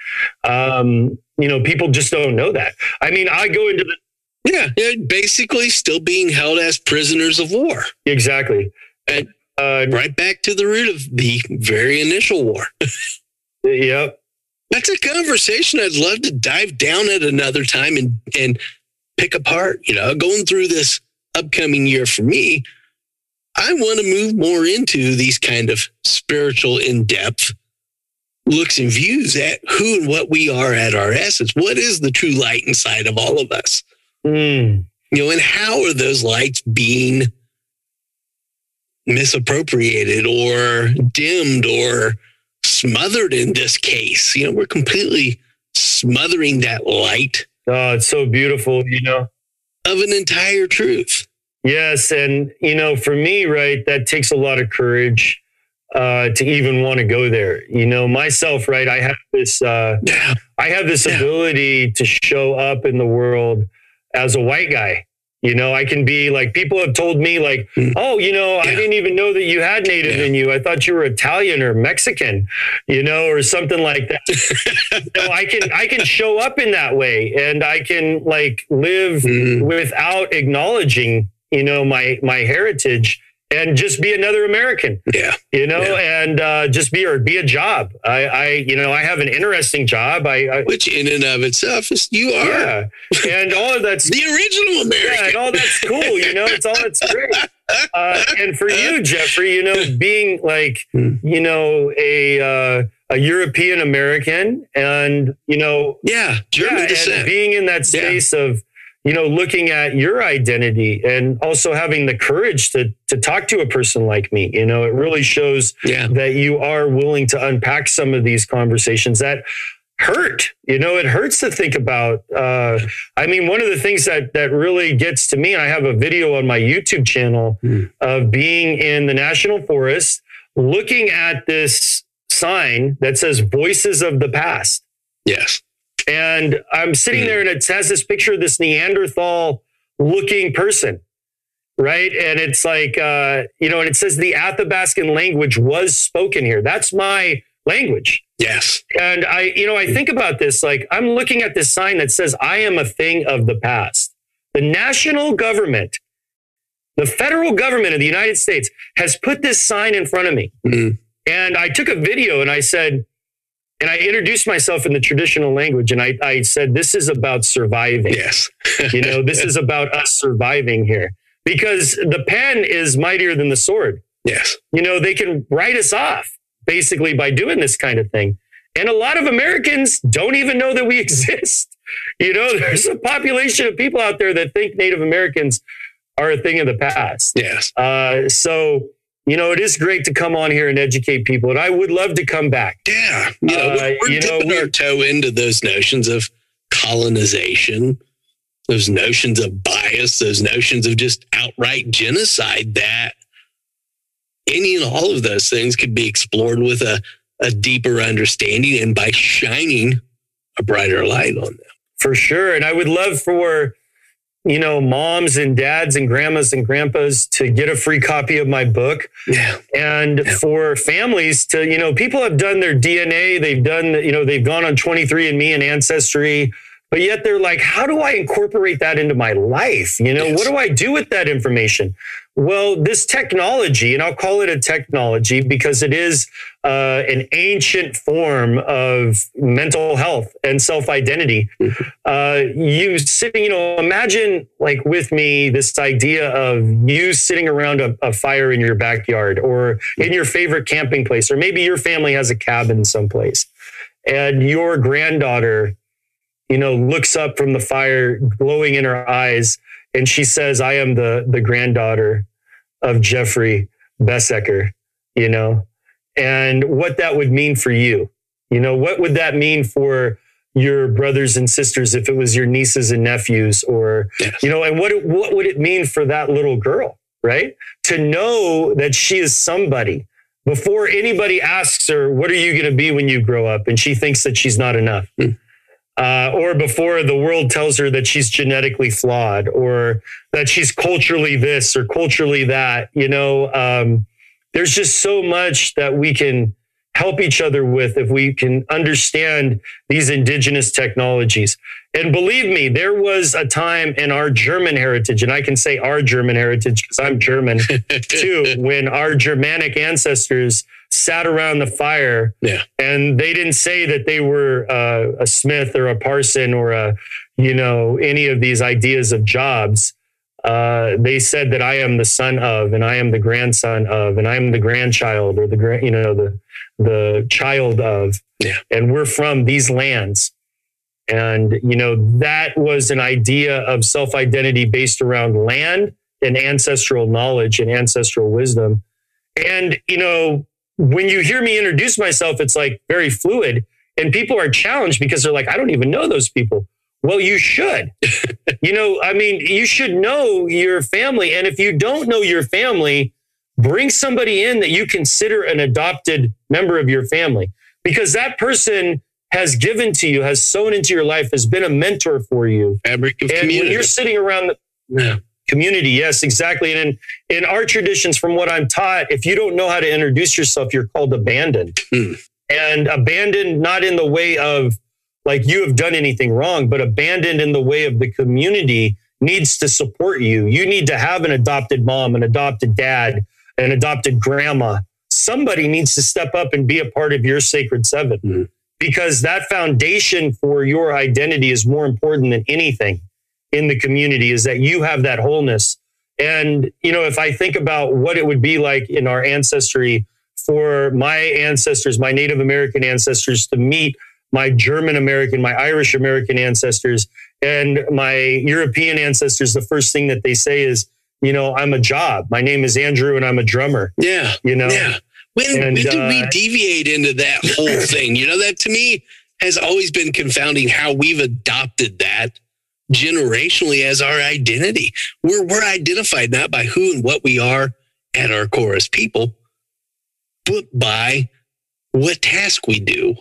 Um, you know, people just don't know that. I mean, I go into the yeah, basically still being held as prisoners of war. Exactly. And uh, right back to the root of the very initial war. yep. That's a conversation I'd love to dive down at another time and, and pick apart. You know, going through this upcoming year for me, I want to move more into these kind of spiritual, in depth looks and views at who and what we are at our essence. What is the true light inside of all of us? Mm. You know, and how are those lights being misappropriated or dimmed or smothered in this case. You know, we're completely smothering that light. Oh, it's so beautiful, you know, of an entire truth. Yes. And, you know, for me, right, that takes a lot of courage uh, to even want to go there. You know, myself, right, I have this, uh, yeah. I have this yeah. ability to show up in the world as a white guy. You know, I can be like, people have told me, like, hmm. oh, you know, yeah. I didn't even know that you had native yeah. in you. I thought you were Italian or Mexican, you know, or something like that. know, I can, I can show up in that way and I can like live mm. without acknowledging, you know, my, my heritage and just be another American. Yeah. You know, yeah. and uh, just be or be a job. I, I, you know, I have an interesting job. I, I which in and of itself is you are. Yeah. And all of that's the original American. Yeah, and all that's cool. You know, it's all that's great. Uh, and for you, Jeffrey, you know, being like, hmm. you know, a uh, a European American, and you know, yeah, German yeah, descent. being in that space yeah. of you know, looking at your identity and also having the courage to to talk to a person like me. You know, it really shows yeah. that you are willing to unpack some of these conversations that hurt. You know, it hurts to think about. Uh, I mean, one of the things that that really gets to me, I have a video on my YouTube channel mm. of being in the national forest, looking at this sign that says "Voices of the Past." Yes. And I'm sitting there and it has this picture of this Neanderthal looking person. Right. And it's like, uh, you know, and it says the Athabascan language was spoken here. That's my language. Yes. And I, you know, I think about this like I'm looking at this sign that says, I am a thing of the past. The national government, the federal government of the United States has put this sign in front of me. Mm-hmm. And I took a video and I said, and I introduced myself in the traditional language and I, I said, this is about surviving. Yes. you know, this is about us surviving here because the pen is mightier than the sword. Yes. You know, they can write us off, basically by doing this kind of thing. And a lot of Americans don't even know that we exist. You know, there's a population of people out there that think Native Americans are a thing of the past. Yes. Uh, so, you know, it is great to come on here and educate people. And I would love to come back. Yeah. You know, uh, we're, dipping know, our toe into those notions of colonization, those notions of bias, those notions of just outright genocide that any and all of those things could be explored with a, a deeper understanding and by shining a brighter light on them. For sure. And I would love for, you know, moms and dads and grandmas and grandpas to get a free copy of my book. Yeah. And yeah. for families to, you know, people have done their DNA, they've done, you know, they've gone on 23andMe and Ancestry, but yet they're like, how do I incorporate that into my life? You know, yes. what do I do with that information? Well, this technology, and I'll call it a technology because it is uh, an ancient form of mental health and self identity. Mm-hmm. Uh, you sitting, you know, imagine like with me this idea of you sitting around a, a, fire in your backyard or in your favorite camping place, or maybe your family has a cabin someplace, and your granddaughter, you know, looks up from the fire, glowing in her eyes and she says, I am the, the granddaughter of Jeffrey Biesecker, you know, and what that would mean for you. You know, what would that mean for your brothers and sisters if it was your nieces and nephews or, yes. you know, and what, what would it mean for that little girl, right? To know that she is somebody before anybody asks her, what are you going to be when you grow up? And she thinks that she's not enough. Mm uh, or before the world tells her that she's genetically flawed or that she's culturally this or culturally that. You know, um, there's just so much that we can help each other with if we can understand these indigenous technologies. And believe me, there was a time in our German heritage, and I can say our German heritage because I'm German too, when our Germanic ancestors sat around the fire. Yeah. And they didn't say that they were uh, a Smith or a Parson or a, you know, any of these ideas of jobs. Uh, they said that I am the son of, and I am the grandson of, and I am the grandchild or the grand, you know, the the child of, yeah. and we're from these lands. And you know that was an idea of self identity based around land and ancestral knowledge and ancestral wisdom. And you know when you hear me introduce myself, it's like very fluid. And people are challenged because they're like, I don't even know those people. Well, you should. you know, I mean, you should know your family. And if you don't know your family, bring somebody in that you consider an adopted member of your family because that person has given to you, has sown into your life, has been a mentor for you. Fabric of and community. when you're sitting around the, yeah. Community, yes, exactly. And in, in our traditions, from what I'm taught, if you don't know how to introduce yourself, you're called abandoned. Mm. And abandoned not in the way of like you have done anything wrong, but abandoned in the way of the community needs to support you. You need to have an adopted mom, an adopted dad, an adopted grandma. Somebody needs to step up and be a part of your sacred 7 mm. because that foundation for your identity is more important than anything in the community is that you have that wholeness. And, you know, if I think about what it would be like in our ancestry for my ancestors, my Native American ancestors to meet my German American, my Irish American ancestors, and my European ancestors, the first thing that they say is, you know, I'm a job. My name is Andrew and I'm a drummer. Yeah. You know, yeah. When, and, when did uh, we deviate into that whole thing? You know, that to me has always been confounding how we've adopted that generationally as our identity. We're, we're identified not by who and what we are at our core as people, but by what task we do,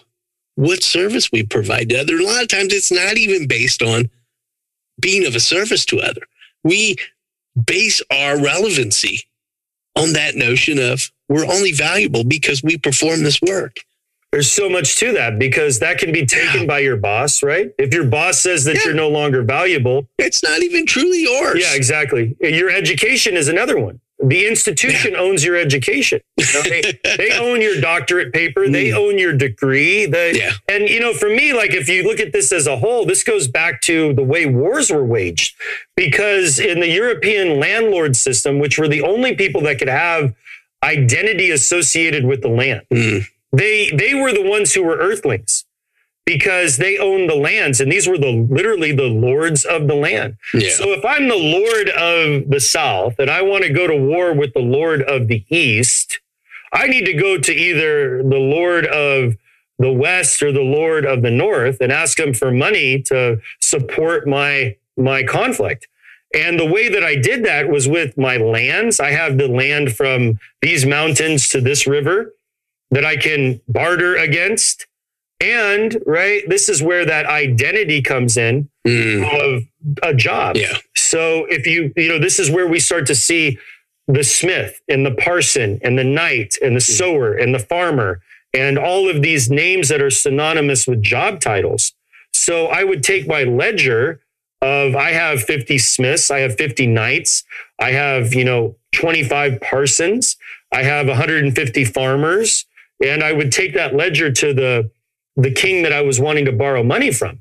what service we provide to others. A lot of times it's not even based on being of a service to other. We base our relevancy on that notion of we're only valuable because we perform this work. There's so much to that because that can be taken yeah. by your boss, right? If your boss says that yeah. you're no longer valuable, it's not even truly yours. Yeah, exactly. Your education is another one. The institution yeah. owns your education. You know, they, they, own your doctorate paper. They mm. own your degree. They, yeah. And, you know, for me, like if you look at this as a whole, this goes back to the way wars were waged. Because in the European landlord system, which were the only people that could have identity associated with the land. Mm. They they were the ones who were earthlings because they owned the lands and these were the literally the lords of the land. Yeah. So if I'm the lord of the south and I want to go to war with the lord of the east, I need to go to either the lord of the west or the lord of the north and ask him for money to support my my conflict. And the way that I did that was with my lands. I have the land from these mountains to this river that I can barter against. And right, this is where that identity comes in Mm. of a job. Yeah. So if you, you know, this is where we start to see the smith and the parson and the knight and the sower and the farmer and all of these names that are synonymous with job titles. So I would take my ledger of I have 50 smiths, I have 50 knights, I have, you know, 25 parsons, I have 150 farmers, and I would take that ledger to the the king that I was wanting to borrow money from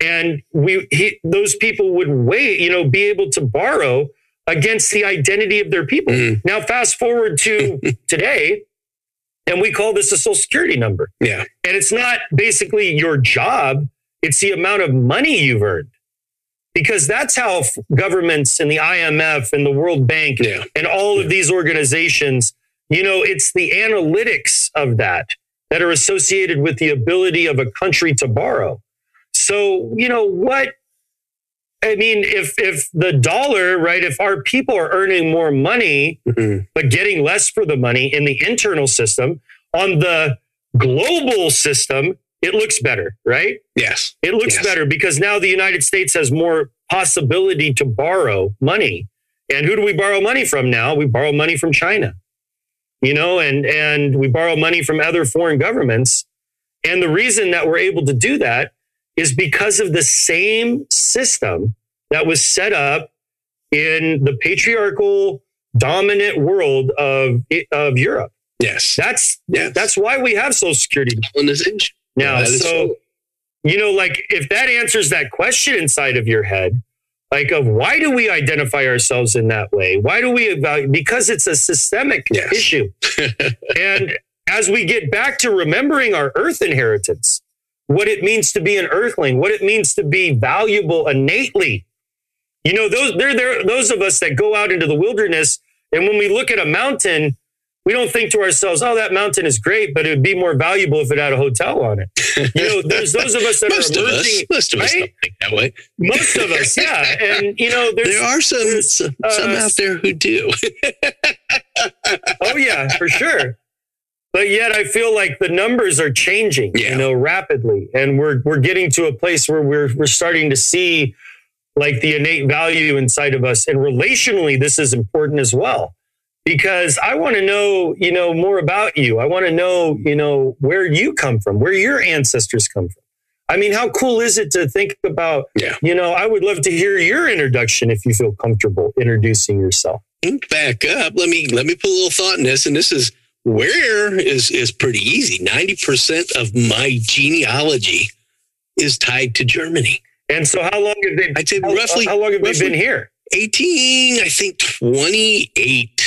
and we he, those people would wait you know be able to borrow against the identity of their people Mhm. now fast forward to today and we call this a social security number Yeah. and it's not basically your job it's the amount of money you've earned because that's how governments and the imf and the world bank Yeah. and all of these organizations, you know, it's the analytics of that that are associated with the ability of a country to borrow. So, you know, what I mean, if if the dollar, right, if our people are earning more money Mhm. but getting less for the money in the internal system, on the global system, it looks better, right? Yes. It looks Yes. better because now the United States has more possibility to borrow money. And who do we borrow money from now? We borrow money from China. You know, and and we borrow money from other foreign governments. And the reason that we're able to do that is because of the same system that was set up in the patriarchal dominant world of of Europe. Yes. That's Yes. that's why we have social security colonization. now, is so true. you know, like if that answers that question inside of your head, like of why do we identify ourselves in that way? Why do we evaluate? Because it's a systemic Yes. issue. and as we get back to remembering our earth inheritance, what it means to be an earthling, what it means to be valuable innately. You know, those they're, they're those of us that go out into the wilderness, and when we look at a mountain, we don't think to ourselves, "Oh, that mountain is great, but it would be more valuable if it had a hotel on it." You know, there's those of us that most are of us, most of us right? don't think that way. Most of us, yeah, and you know, there's There are some some, uh, some out there who do. Oh yeah, for sure. But yet I feel like the numbers are changing, Yeah. you know, rapidly. And we're we're getting to a place where we're we're starting to see like the innate value inside of us. And relationally, this is important as well. Because I want to know, you know, more about you. I want to know, you know, where you come from, where your ancestors come from. I mean, how cool is it to think about, Yeah. you know, I would love to hear your introduction if you feel comfortable introducing yourself. Back up. Let me let me put a little thought in this. And this is where is is pretty easy. Ninety percent of my genealogy is tied to Germany. And so, how long have they? I'd say how, uh, roughly- How long have roughly- they been here? 18, I think 28,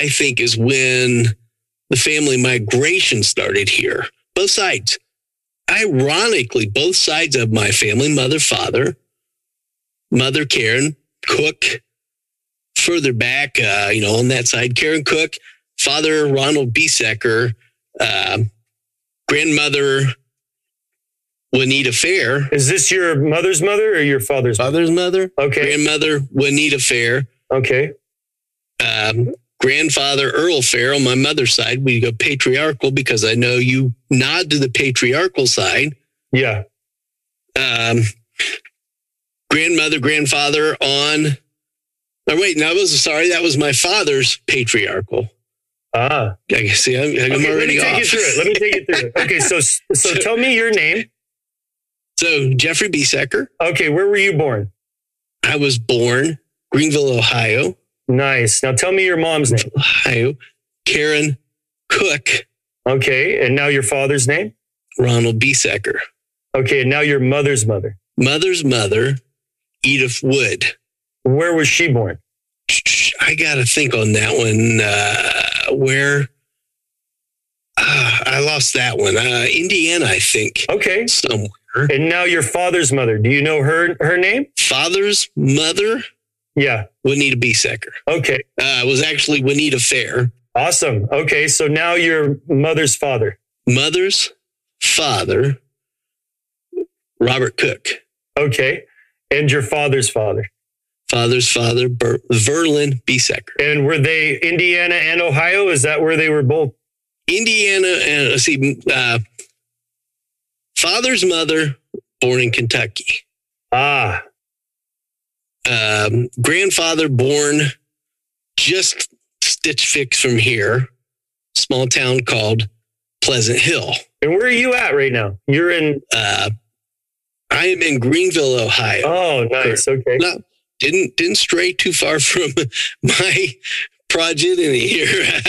I think is when the family migration started here. Both sides. Ironically, both sides of my family, mother, father, mother Karen Cook, further back, uh, you know, on that side, Karen Cook, father Ronald Biesecker, uh, grandmother Juanita Fair, Is this your mother's mother or your father's? mother? father's mother, Okay. grandmother Juanita Fair, Okay. um, grandfather Earl Fair on my mother's side. We go patriarchal because I know you nod to the patriarchal side. Yeah. Um, grandmother, grandfather on. Oh, wait, no, I was sorry. That was my father's patriarchal. Ah. I guess, see, I'm, I'm Okay, let already me take off. you through it. Let me take you through it. Okay. So, so tell me your name. So, Jeffrey Biesecker, Okay. Where were you born? I was born Greenville, Ohio. Nice. Now tell me your mom's name. Ohio. Karen Cook, Okay. And now your father's name. Ronald Biesecker. Okay. And now your mother's mother. Mother's mother, Edith Wood. Where was she born? I got to think on that one. Uh, where? Uh, I lost that one. Uh, Indiana, I think. Okay. Somewhere. And now your father's mother. Do you know her her name? Father's mother? Yeah. Juanita Biesecker. Okay. Uh, it was actually Juanita Fair. Awesome. Okay. So now your mother's father. Mother's father, Robert Cook. Okay. And your father's father. Father's father, Ber- Verlin Biesecker. And were they Indiana and Ohio? Is that where they were both? Indiana and let's see, uh, father's mother, born in Kentucky. Ah, Um, grandfather, born just stitch fix from here, small town called Pleasant Hill. and where are you at right now? You're in. Uh, I am in Greenville, Ohio. Oh, nice. Okay. No, didn't didn't stray too far from my progeny here.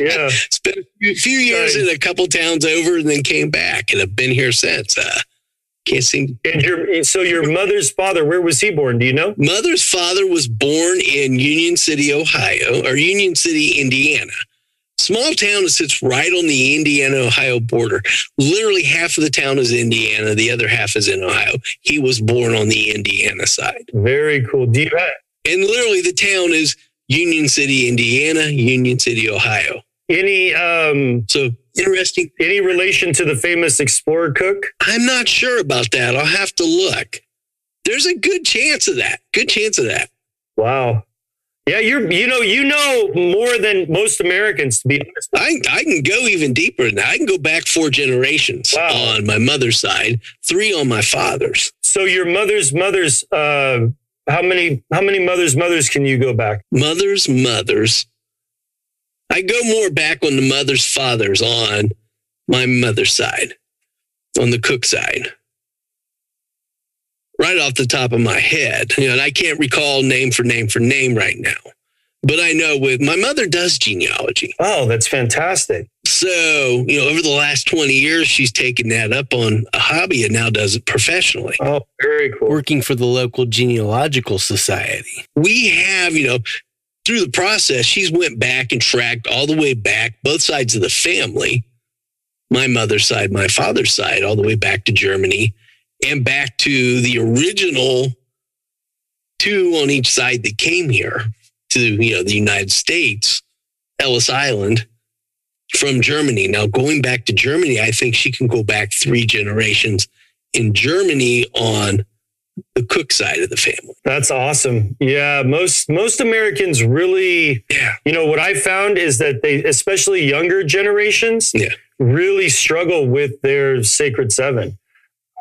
Yeah. Spent a few, few years Nice. in a couple towns over, and then came back, and have been here since. Uh, can't seem. And your so your mother's father, where was he born? Do you know? Mother's father was born in Union City, Ohio, or Union City, Indiana. Small town that sits right on the Indiana Ohio border. Literally half of the town is Indiana, the other half is in Ohio. He was born on the Indiana side. Very cool. Do you have And literally the town is Union City, Indiana, Union City, Ohio. any um So interesting. any relation to the famous explorer Cook? I'm not sure about that. I'll have to look. There's a good chance of that. Good chance of that. Wow. Yeah, you're you know you know more than most Americans to be honest. I, I can go even deeper than that. I can go back four generations Wow. on my mother's side, three on my father's. So your mother's mother's uh how many how many mothers mothers can you go back? Mother's mother's. I go more back on the mother's father's on my mother's side, on the cook side. Right off the top of my head. You know, and I can't recall name for name for name right now. But I know with my mother does genealogy. Oh, that's fantastic. So, you know, over the last 20 years, she's taken that up on a hobby and now does it professionally. Oh, very cool. Working for the local genealogical society. We have, you know, through the process, she's went back and tracked all the way back, both sides of the family, my mother's side, my father's side, all the way back to Germany and back to the original two on each side that came here to, you know, the United States, Ellis Island from Germany. Now, going back to Germany, I think she can go back three generations in Germany on the cook side of the family. That's awesome. Yeah, most most Americans really, Yeah. you know, what I found is that they, especially younger generations, Yeah. really struggle with their sacred seven,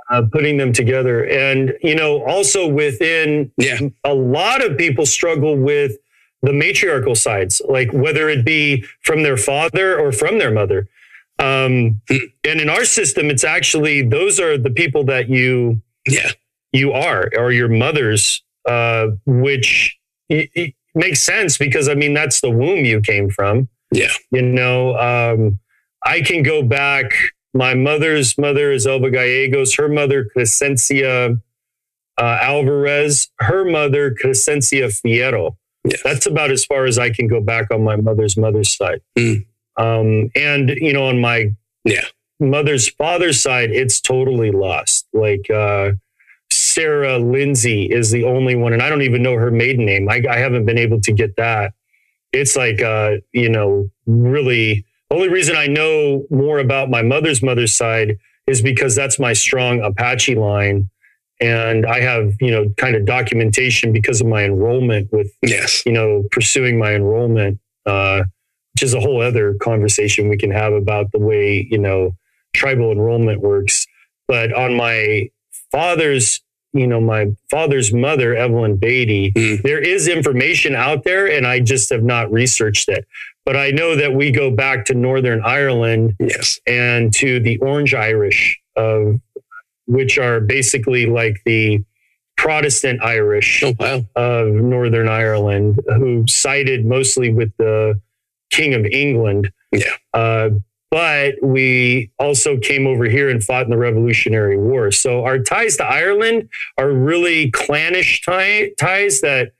uh, putting them together, and you know, also within Yeah. a lot of people struggle with the matriarchal sides, like whether it be from their father or from their mother. Um, Hmm. and in our system, it's actually those are the people that you Yeah. You are or your mother's, uh, which it, it makes sense because I mean that's the womb you came from. Yeah. You know, um, I can go back. My mother's mother is Elba Gallegos. Her mother, Crescencia uh, Alvarez. Her mother, Crescencia Fierro. Yeah. That's about as far as I can go back on my mother's mother's side. Mm. Um, and you know, on my Yeah. mother's father's side, it's totally lost. Like uh, Sarah Lindsay is the only one, and I don't even know her maiden name. I, I haven't been able to get that. It's like uh, you know, really. Only reason I know more about my mother's mother's side is because that's my strong Apache line, and I have you know kind of documentation because of my enrollment with Yes. you know, pursuing my enrollment, uh, which is a whole other conversation we can have about the way, you know, tribal enrollment works. But on my father's, you know, my father's mother, Evelyn Beatty, Mm. there is information out there and I just have not researched it. But I know that we go back to Northern Ireland Yes. and to the Orange Irish, uh, which are basically like the Protestant Irish Oh, wow. of Northern Ireland who sided mostly with the King of England. Yeah. Uh, but we also came over here and fought in the Revolutionary War. So our ties to Ireland are really clannish tie, ties that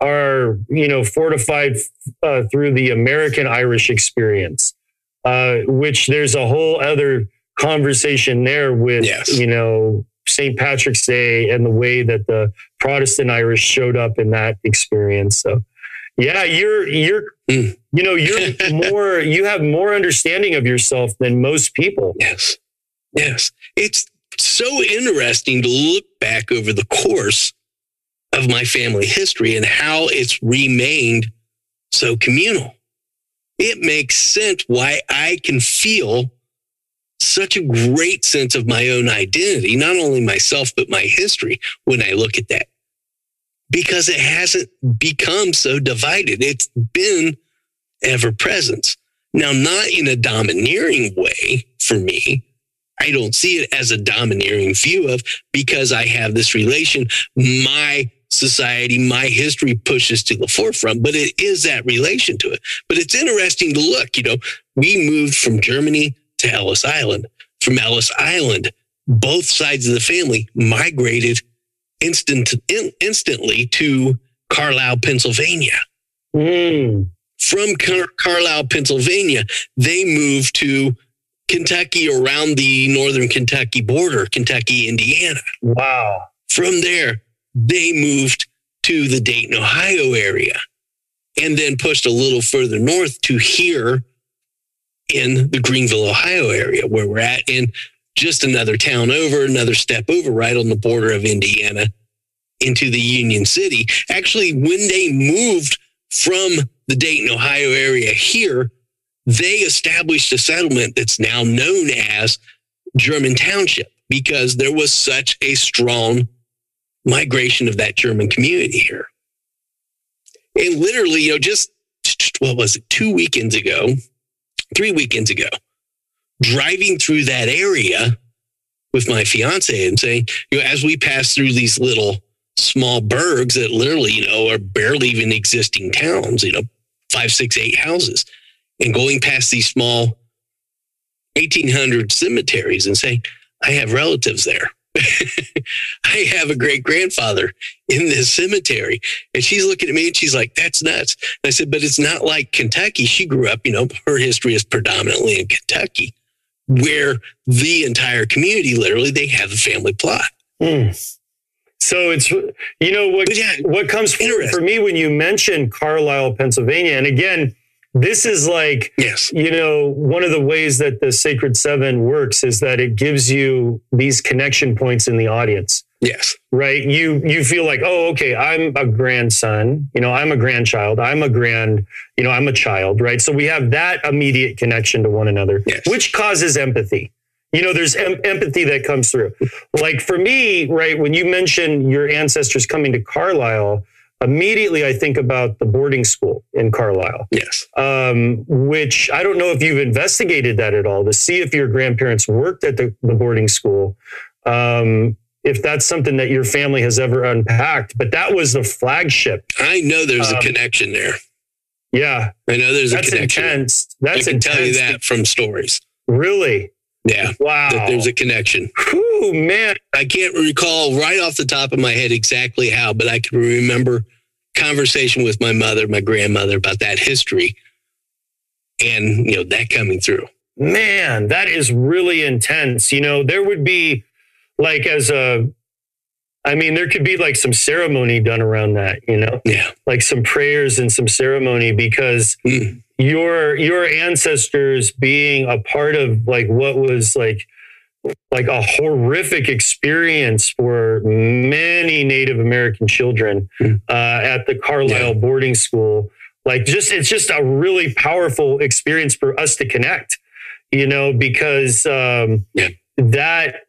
are, you know, fortified uh, through the American Irish experience, uh, which there's a whole other conversation there with, Yes. you know, St. Patrick's Day and the way that the Protestant Irish showed up in that experience. So, yeah, you're you're Mm. You know you're more you have more understanding of yourself than most people. Yes. Yes. It's so interesting to look back over the course of my family history and how it's remained so communal. It makes sense why I can feel such a great sense of my own identity, not only myself, but my history when I look at that. Because it hasn't become so divided. It's been ever present. Now, not in a domineering way for me. I don't see it as a domineering view of because I have this relation. My society, my history pushes to the forefront, but it is that relation to it. But it's interesting to look, you know, we moved from Germany to Ellis Island. From Ellis Island, both sides of the family migrated instant, in, instantly to Carlisle, Pennsylvania Mm. From Car- Carlisle, Pennsylvania, they moved to Kentucky around the northern Kentucky border, Kentucky, Indiana. Wow. From there, they moved to the Dayton, Ohio area and then pushed a little further north to here in the Greenville, Ohio area where we're at, and just another town over, another step over, right on the border of Indiana into the Union City. Actually, when they moved from the Dayton, Ohio area here, they established a settlement that's now known as German Township because there was such a strong migration of that German community here. And literally, you know, just what was it, two weekends ago, three weekends ago, driving through that area with my fiance and saying, you know, as we pass through these little small burgs that literally, you know, are barely even existing towns, you know, five, six, eight houses, and going past these small 1800 cemeteries and saying, I have relatives there. I have a great grandfather in this cemetery. And she's looking at me and she's like, that's nuts. And I said, but it's not like Kentucky. She grew up, you know, her history is predominantly in Kentucky, where the entire community literally they have a family plot. Mm. So it's you know what yeah, what comes for, for me when you mention Carlisle, Pennsylvania, and again, this is like yes. you know one of the ways that the Sacred Seven works is that it gives you these connection points in the audience. Yes. right you you feel like oh okay i'm a grandson you know i'm a grandchild i'm a grand you know i'm a child right so we have that immediate connection to one another Yes. which causes empathy you know there's em- empathy that comes through like for me right when you mention your ancestors coming to carlisle immediately i think about the boarding school in carlisle Yes. um, which I don't know if you've investigated that at all to see if your grandparents worked at the, the boarding school. Um, if that's something that your family has ever unpacked, but that was the flagship. I know there's a Um, connection there. Yeah, I know there's a connection. that's connection. intense. I can intense. tell you that from stories. Really? Yeah. Wow. That there's a connection. Whew, man. I can't recall right off the top of my head exactly how, but I can remember conversation with my mother, my grandmother about that history and, you know, that coming through. Man, that is really intense. You know, there would be like as a I mean, there could be like some ceremony done around that, you know? Yeah. like some prayers and some ceremony because Mm. your your ancestors being a part of like what was like like a horrific experience for many Native American children Mm. uh, at the Carlisle Yeah. boarding school. Like, just it's just a really powerful experience for us to connect, you know, because um, Yeah. that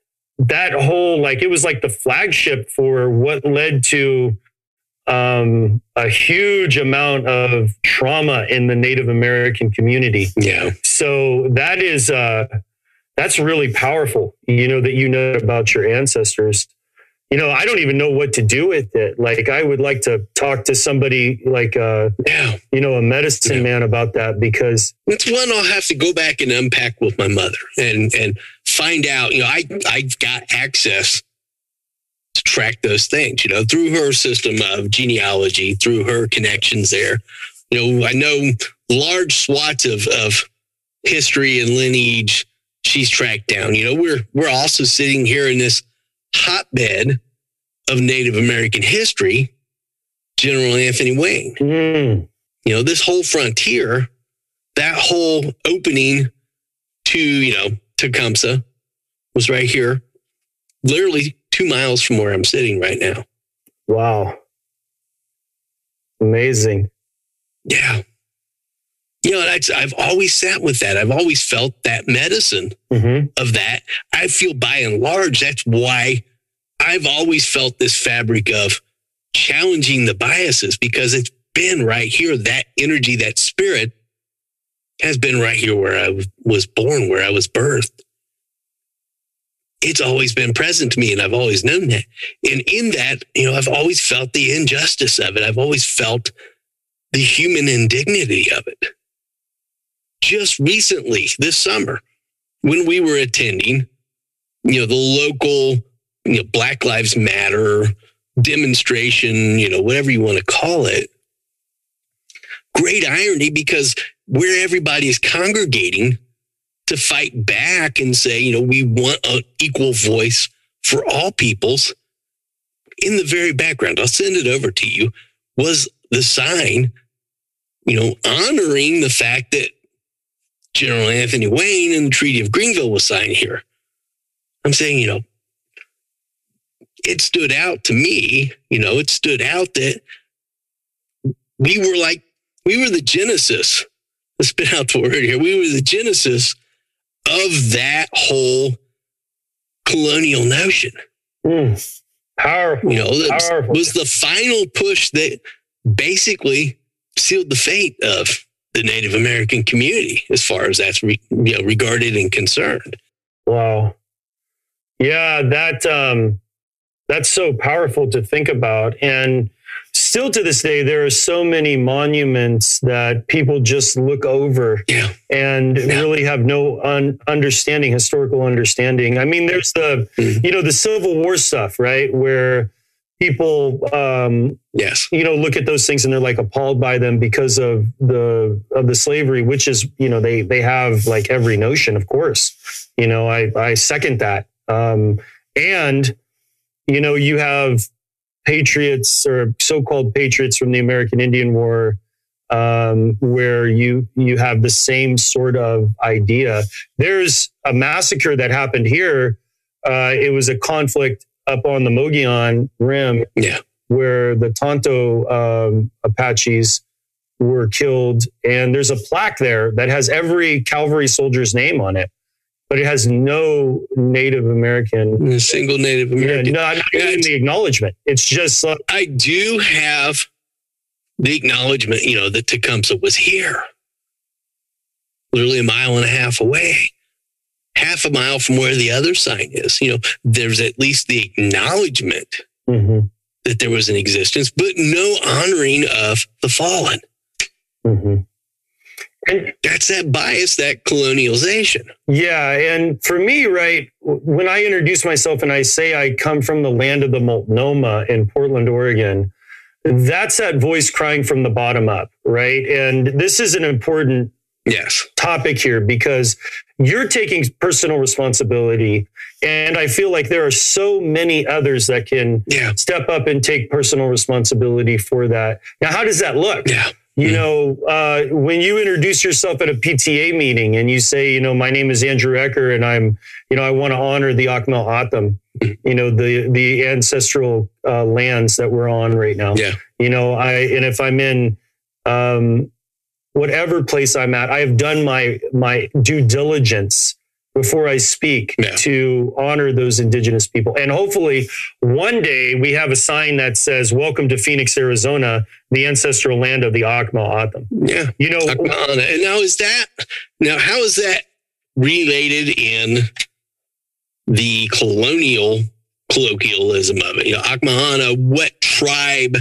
that whole like it was like the flagship for what led to um, a huge amount of trauma in the Native American community. Yeah. So that is uh, that's really powerful. You know that you know about your ancestors. You know, I don't even know what to do with it. Like, I would like to talk to somebody like uh, Yeah. you know a medicine Yeah. man about that because It's one I'll have to go back and unpack with my mother and and find out. You know, I I've got access to track those things, you know, through her system of genealogy, through her connections there. You know, I know large swaths of, of history and lineage she's tracked down. You know, we're we're also sitting here in this hotbed of Native American history, General Anthony Wayne. Mm. You know, this whole frontier, that whole opening to, you know, Tecumseh was right here, literally two miles from where I'm sitting right now. Wow. Amazing. Yeah you know, I've always sat with that. I've always felt that medicine mm-hmm. of that. I feel by and large, that's why I've always felt this fabric of challenging the biases because it's been right here. That energy, that spirit has been right here where I was born, where I was birthed. It's always been present to me, and I've always known that. And in that, you know, I've always felt the injustice of it. I've always felt the human indignity of it just recently this summer when we were attending, you know, the local, you know, Black Lives Matter demonstration, you know, whatever you want to call it. Great irony because where everybody is congregating to fight back and say, you know, we want an equal voice for all peoples. In the very background, I'll send it over to you, was the sign, you know, honoring the fact that General Anthony Wayne and the Treaty of Greenville was signed here. I'm saying, you know, it stood out to me, you know, it stood out that we were like, we were the genesis. Let's spit out the word here. We were the genesis of that whole colonial notion. Mm, powerful. You know, that was the final push that basically sealed the fate of the Native American community as far as that's re, you know, regarded and concerned. Wow. Yeah, that um, that's so powerful to think about. And still to this day, there are so many monuments that people just look over yeah. and yeah. really have no un- understanding, historical understanding. I mean, there's the, mm-hmm. you know, the Civil War stuff, right? Where people um, yes you know look at those things and they're like appalled by them because of the of the slavery which is you know they they have like every notion of course you know i i second that um, and you know you have patriots or so-called patriots from the american indian war um, where you you have the same sort of idea there's a massacre that happened here uh, it was a conflict up on the Mogollon Rim, yeah. where the Tonto um, Apaches were killed. And there's a plaque there that has every cavalry soldier's name on it, but it has no Native American. A single Native American. Yeah, no, not even the acknowledgement. It's just. Uh, I do have the acknowledgement, you know, that Tecumseh was here, literally a mile and a half away half a mile from where the other sign is. You know, there's at least the acknowledgment mm-hmm. that there was an existence, but no honoring of the fallen. Mm-hmm. And that's that bias, that colonialization. Yeah. And for me, right, when I introduce myself and I say I come from the land of the Multnomah in Portland, Oregon, that's that voice crying from the bottom up, right? And this is an important yes. topic here because you're taking personal responsibility. And I feel like there are so many others that can yeah. step up and take personal responsibility for that. Now, how does that look? Yeah. You mm know, uh, when you introduce yourself at a PTA meeting and you say, you know, my name is Andrew Ecker and I'm, you know, I want to honor the Akimel O'odham, mm you know, the the ancestral uh, lands that we're on right now. Yeah. You know, I and if I'm in um, whatever place I'm at, I have done my my due diligence before I speak yeah. to honor those indigenous people. And hopefully one day we have a sign that says, Welcome to Phoenix, Arizona, the ancestral land of the Akimel O'odham. Yeah. You know, and now is that, now how is that related in the colonial colloquialism of it? You know, Akmahana, what tribe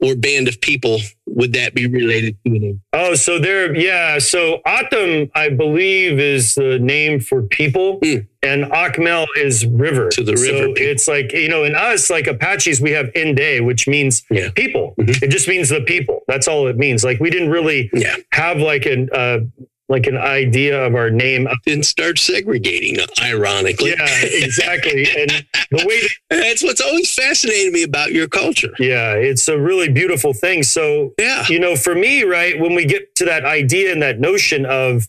or band of people would that be related to? Oh, so there, yeah. So O'odham, I believe, is the name for people, Hmm. and Akimel is river. So the river So it's like you know, in us, like Apaches, we have Inde, which means Yeah. people. Mhm. It just means the people. That's all it means. Like we didn't really Yeah. have like an uh, like an idea of our name. Then start segregating, ironically. Yeah, exactly. and the way that That's what's always fascinated me about your culture. Yeah, it's a really beautiful thing. So, Yeah. you know, for me, right, when we get to that idea and that notion of,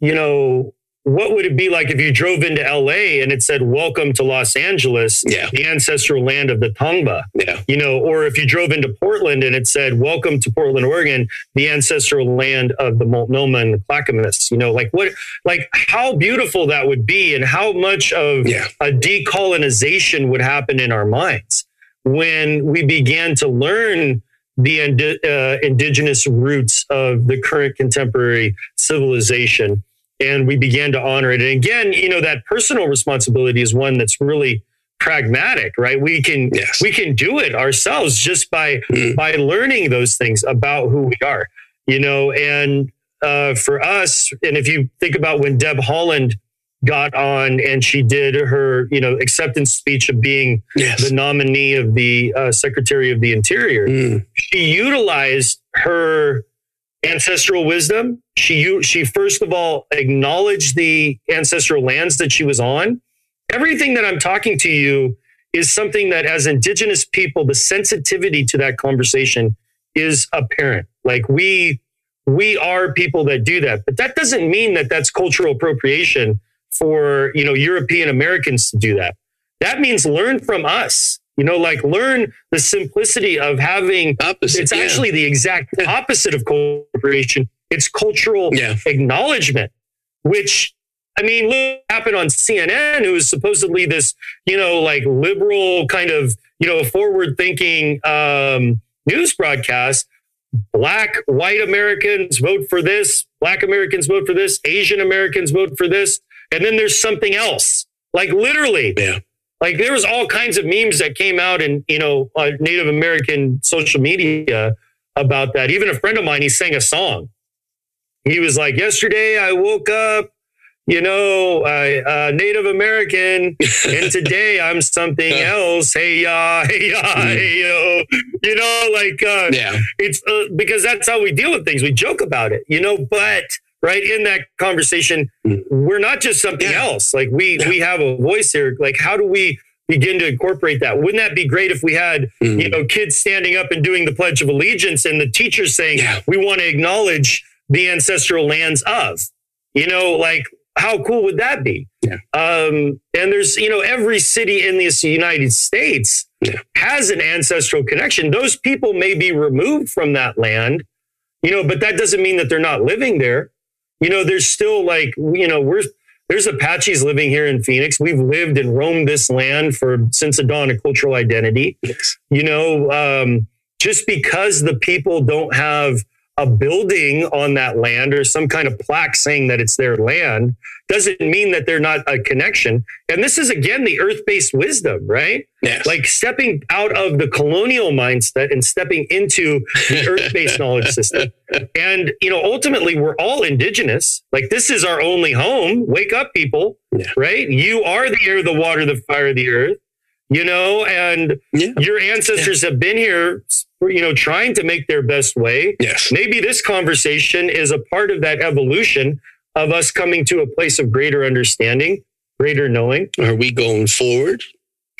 you know, what would it be like if you drove into LA and it said, Welcome to Los Angeles, Yeah. the ancestral land of the Tongva? Yeah. You know, or if you drove into Portland and it said, Welcome to Portland, Oregon, the ancestral land of the Multnomah and the Clackamas, you know, like what, like how beautiful that would be and how much of Yeah. a decolonization would happen in our minds when we began to learn the uh, indigenous roots of the current contemporary civilization and we began to honor it and again you know that personal responsibility is one that's really pragmatic right we can Yes. we can do it ourselves just by Mm. by learning those things about who we are you know and uh, for us and if you think about when deb haaland got on and she did her you know acceptance speech of being Yes. the nominee of the uh, secretary of the interior Mm. she utilized her ancestral wisdom she she first of all acknowledged the ancestral lands that she was on. Everything that i'm talking to you is something that as indigenous people the sensitivity to that conversation is apparent. Like we we are people that do that. But that doesn't mean that that's cultural appropriation for you know european americans to do that. That means learn from us you know like learn the simplicity of having Opposite. it's yeah. actually the exact opposite of corporation. It's cultural Yeah. acknowledgement, which I mean, look what happened on CNN, who is supposedly this, you know, like liberal kind of, you know, forward thinking um, news broadcast. Black, white Americans vote for this, black Americans vote for this, Asian Americans vote for this. And then there's something else. Like literally, Yeah. Like there was all kinds of memes that came out in you know uh, Native American social media about that. Even a friend of mine, he sang a song. He was like, "Yesterday I woke up, you know, I uh, Native American, and today I'm something else. Hey ya, hey ya, hey yo, you know, like uh, Yeah. it's uh, because that's how we deal with things. We joke about it, you know, but right in that conversation, Mm. we're not just something Yeah. else. Like we we have a voice here. Like how do we begin to incorporate that? Wouldn't that be great if we had Mm. you know kids standing up and doing the Pledge of Allegiance and the teachers saying Yeah. we want to acknowledge the ancestral lands of, you know, like how cool would that be? Yeah. Um, and there's you know every city in the United States Yeah. has an ancestral connection. Those people may be removed from that land, you know, but that doesn't mean that they're not living there. You know, there's still like, you know, we're there's Apaches living here in Phoenix. We've lived and roamed this land for since the dawn of cultural identity. Yes. You know, um, just because the people don't have a building on that land or some kind of plaque saying that it's their land doesn't mean that they're not a connection. And this is again the earth-based wisdom, right? Yes. like stepping out of the colonial mindset and stepping into the earth-based knowledge system and you know ultimately we're all indigenous like this is our only home wake up people Yeah. right you are the air the water the fire the earth you know and yeah. your ancestors have been here you know trying to make their best way Yes. maybe this conversation is a part of that evolution of us coming to a place of greater understanding greater knowing Are we going forward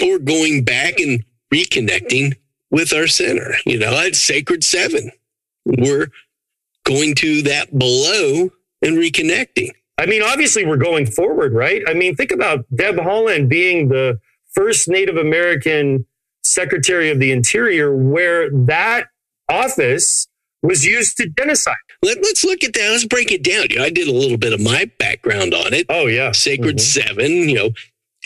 or going back and reconnecting with our center? You know, it's sacred seven. We're going to that below and reconnecting. I mean, obviously, we're going forward, right? I mean, think about Deb Haaland being the first Native American Secretary of the Interior, where that office was used to genocide. Let, let's look at that. Let's break it down. You know, I did a little bit of my background on it. Oh, yeah. Sacred Mhm. seven, you know,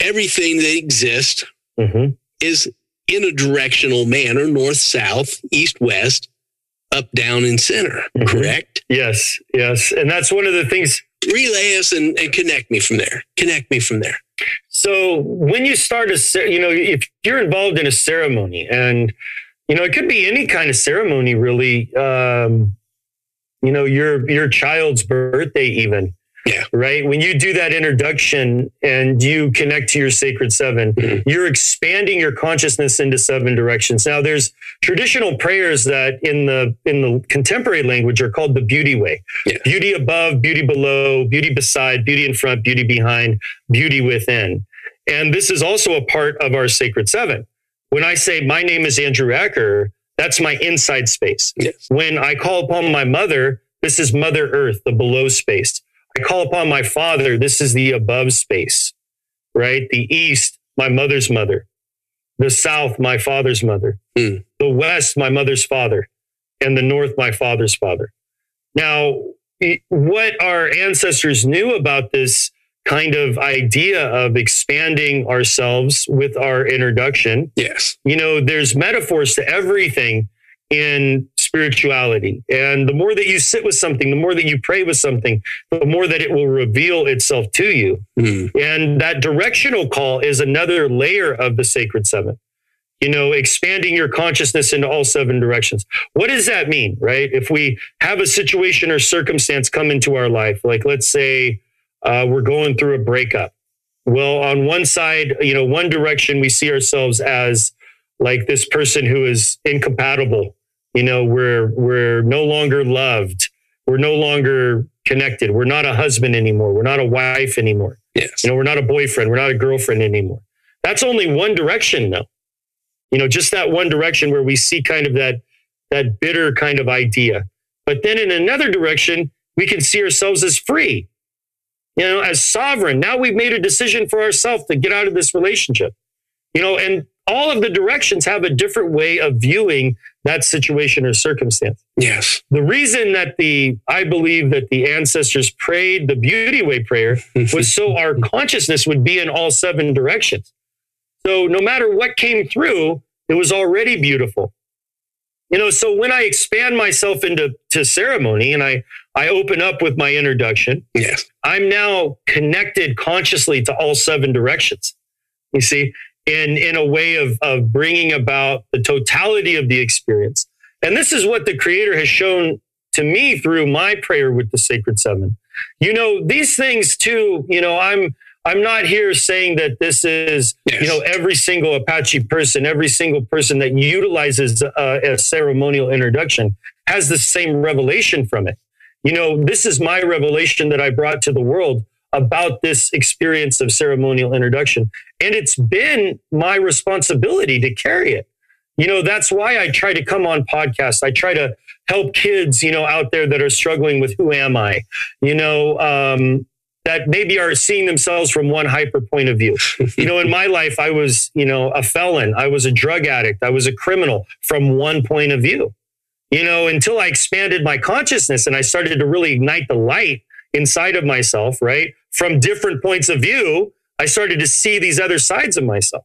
everything that exists Mhm. is in a directional manner, north, south, east, west, up, down, and center. Mhm. Correct? Yes, yes. And that's one of the things. Relay us and, and connect me from there. Connect me from there. So when you start a, you know, if you're involved in a ceremony and, You know, it could be any kind of ceremony, really. Um, you know, your your child's birthday, even. Yeah. Right. When you do that introduction and you connect to your sacred 7 Mhm. you're expanding your consciousness into seven directions. Now there's traditional prayers that in the in the contemporary language are called the beauty way. Yeah. Beauty above, beauty below, beauty beside, beauty in front, beauty behind, beauty within. And this is also a part of our sacred seven. When I say my name is Andrew Ecker, that's my inside space. Yes. When I call upon my mother, this is Mother Earth, the below space. I call upon my father. This is the above space, right? The east, my mother's mother. The south, my father's mother. Hmm. The west, my mother's father. And the north, my father's father. Now, what our ancestors knew about this kind of idea of expanding ourselves with our introduction Yes. you know, there's metaphors to everything in spirituality. And the more that you sit with something, the more that you pray with something, the more that it will reveal itself to you. Mm. And that directional call is another layer of the sacred seven. You know, expanding your consciousness into all seven directions. What does that mean, right? If we have a situation or circumstance come into our life, like let's say uh, we're going through a breakup. Well, on one side, you know, one direction we see ourselves as like this person who is incompatible. You know, we're we're no longer loved. We're no longer connected. We're not a husband anymore. We're not a wife anymore. Yes. You know, we're not a boyfriend. We're not a girlfriend anymore. That's only one direction, though. You know, just that one direction where we see kind of that that bitter kind of idea. But then in another direction, we can see ourselves as free. You know, as sovereign. Now we've made a decision for ourselves to get out of this relationship. You know, and all of the directions have a different way of viewing that situation or circumstance Yes. the reason that the i believe that the ancestors prayed the beauty way prayer was so our consciousness would be in all seven directions so no matter what came through it was already beautiful you know so when i expand myself into to ceremony and i i open up with my introduction yes. I'm now connected consciously to all seven directions. You see, in in a way of of bringing about the totality of the experience. And this is what the Creator has shown to me through my prayer with the Sacred Seven. You know, these things too. You know, I'm I'm not here saying that this is Yes. you know every single Apache person, every single person that utilizes uh, a ceremonial introduction has the same revelation from it you know, this is my revelation that I brought to the world about this experience of ceremonial introduction. And it's been my responsibility to carry it. You know, that's why I try to come on podcasts. I try to help kids, you know, out there that are struggling with who am I, you know, um, that maybe are seeing themselves from one hyper point of view. you know, in my life, I was, you know, a felon. I was a drug addict. I was a criminal from one point of view you know, until I expanded my consciousness and I started to really ignite the light inside of myself, right? From different points of view, I started to see these other sides of myself.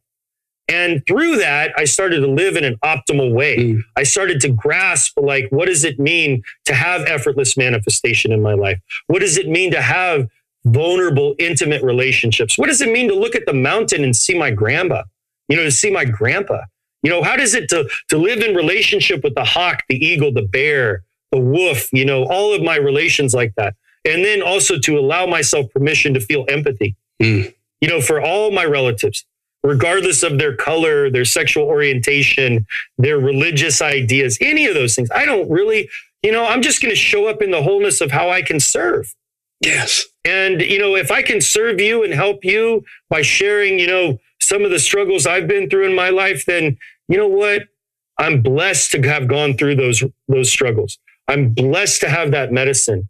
And through that, I started to live in an optimal way. Mm. I started to grasp, like, what does it mean to have effortless manifestation in my life? What does it mean to have vulnerable, intimate relationships? What does it mean to look at the mountain and see my grandpa? You know, to see my grandpa. You know, how does it to, to live in relationship with the hawk, the eagle, the bear, the wolf, you know, all of my relations like that. And then also to allow myself permission to feel empathy, Mm. you know, for all my relatives, regardless of their color, their sexual orientation, their religious ideas, any of those things. I don't really, you know, I'm just going to show up in the wholeness of how I can serve. Yes. And, you know, if I can serve you and help you by sharing, you know, some of the struggles I've been through in my life, then you know what? I'm blessed to have gone through those, those struggles. I'm blessed to have that medicine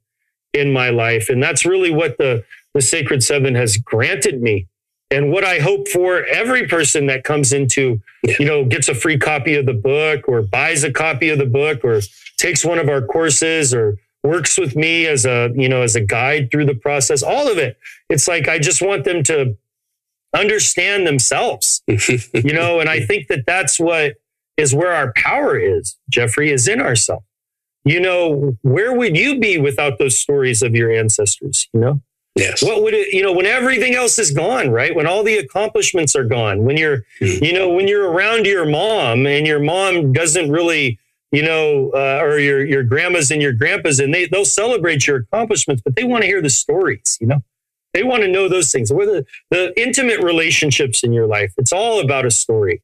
in my life. And that's really what the, the Sacred Seven has granted me. And what I hope for every person that comes into, Yeah. you know, gets a free copy of the book or buys a copy of the book or takes one of our courses or works with me as a, you know, as a guide through the process, all of it. It's like, I just want them to understand themselves, you know, and I think that that's what is where our power is, Jeffrey, is in ourselves. You know, where would you be without those stories of your ancestors? You know, Yes. What would it, you know, when everything else is gone, right? When all the accomplishments are gone, when you're, Mm. you know, when you're around your mom and your mom doesn't really, you know, uh, or your, your grandmas and your grandpas and they, they'll celebrate your accomplishments, but they want to hear the stories, you know? They want to know those things. What the, the intimate relationships in your life? It's all about a story.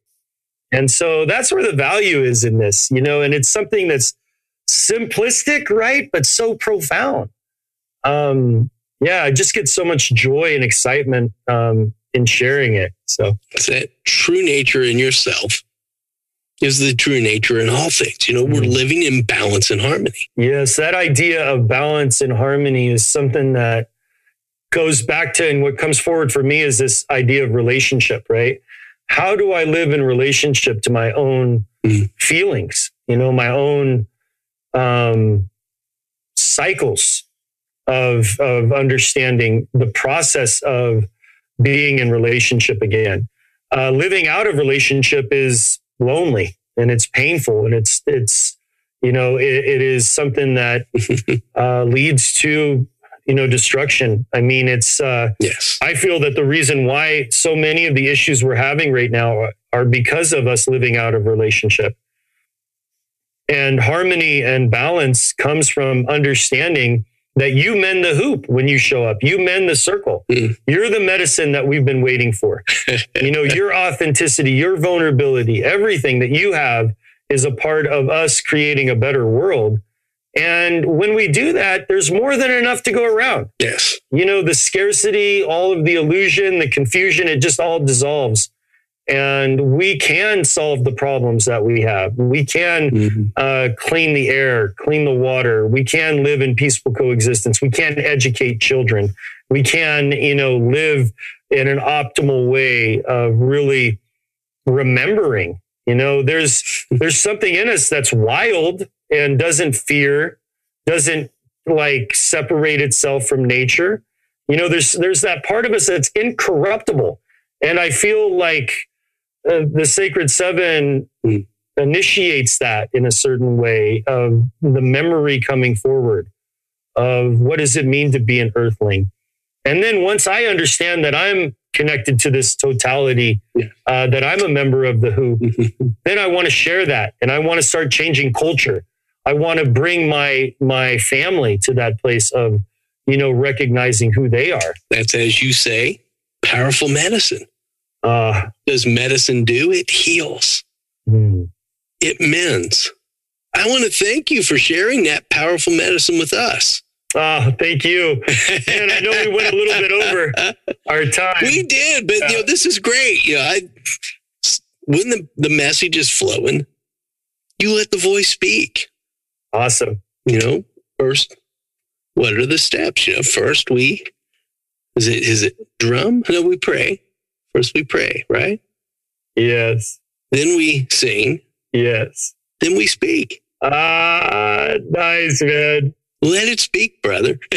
And so that's where the value is in this, you know, and it's something that's simplistic, right? But so profound. Um, yeah, I just get so much joy and excitement um, in sharing it. So It's that true nature in yourself is the true nature in all things. You know, we're Mhm. living in balance and harmony. yes, that idea of balance and harmony is something that goes back to and what comes forward for me is this idea of relationship, right? How do I live in relationship to my own Mhm. feelings? You know, my own um, cycles of of understanding the process of being in relationship again. Uh, living out of relationship is lonely and it's painful and it's it's you know it, it is something that uh, leads to you know destruction. I mean, it's uh, Yes. I feel that the reason why so many of the issues we're having right now are, are because of us living out of relationship. And harmony and balance comes from understanding that you mend the hoop when you show up. You mend the circle. Mm. You're the medicine that we've been waiting for. you know, your authenticity, your vulnerability, everything that you have is a part of us creating a better world. And when we do that, there's more than enough to go around Yes. you know, the scarcity, all of the illusion, the confusion, it just all dissolves. And we can solve the problems that we have. We can Mhm. uh, clean the air, clean the water. We can live in peaceful coexistence. We can educate children. We can, you know, live in an optimal way of really remembering. You know, there's there's something in us that's wild and doesn't fear, doesn't like separate itself from nature. You know, there's there's that part of us that's incorruptible, and I feel like uh, the sacred seven initiates that in a certain way of the memory coming forward of what does it mean to be an earthling, and then once I understand that I'm connected to this totality, Yeah. uh, that I'm a member of the Who, then I want to share that, and I want to start changing culture. I want to bring my my family to that place of you know recognizing who they are. That's as you say, powerful medicine. Uh, Does medicine do? It heals. hmm. It mends. I want to thank you for sharing that powerful medicine with us. Ah, thank you. And I know we went a little bit over our time. We did, but you know, this is great. You know, I when the, the message is flowing, you let the voice speak. awesome. You know, first, what are the steps? You know, first we is it is it drum? No, we pray. First we pray, right? Yes. Then we sing. Yes. Then we speak. Ah, nice, man. Let it speak, brother.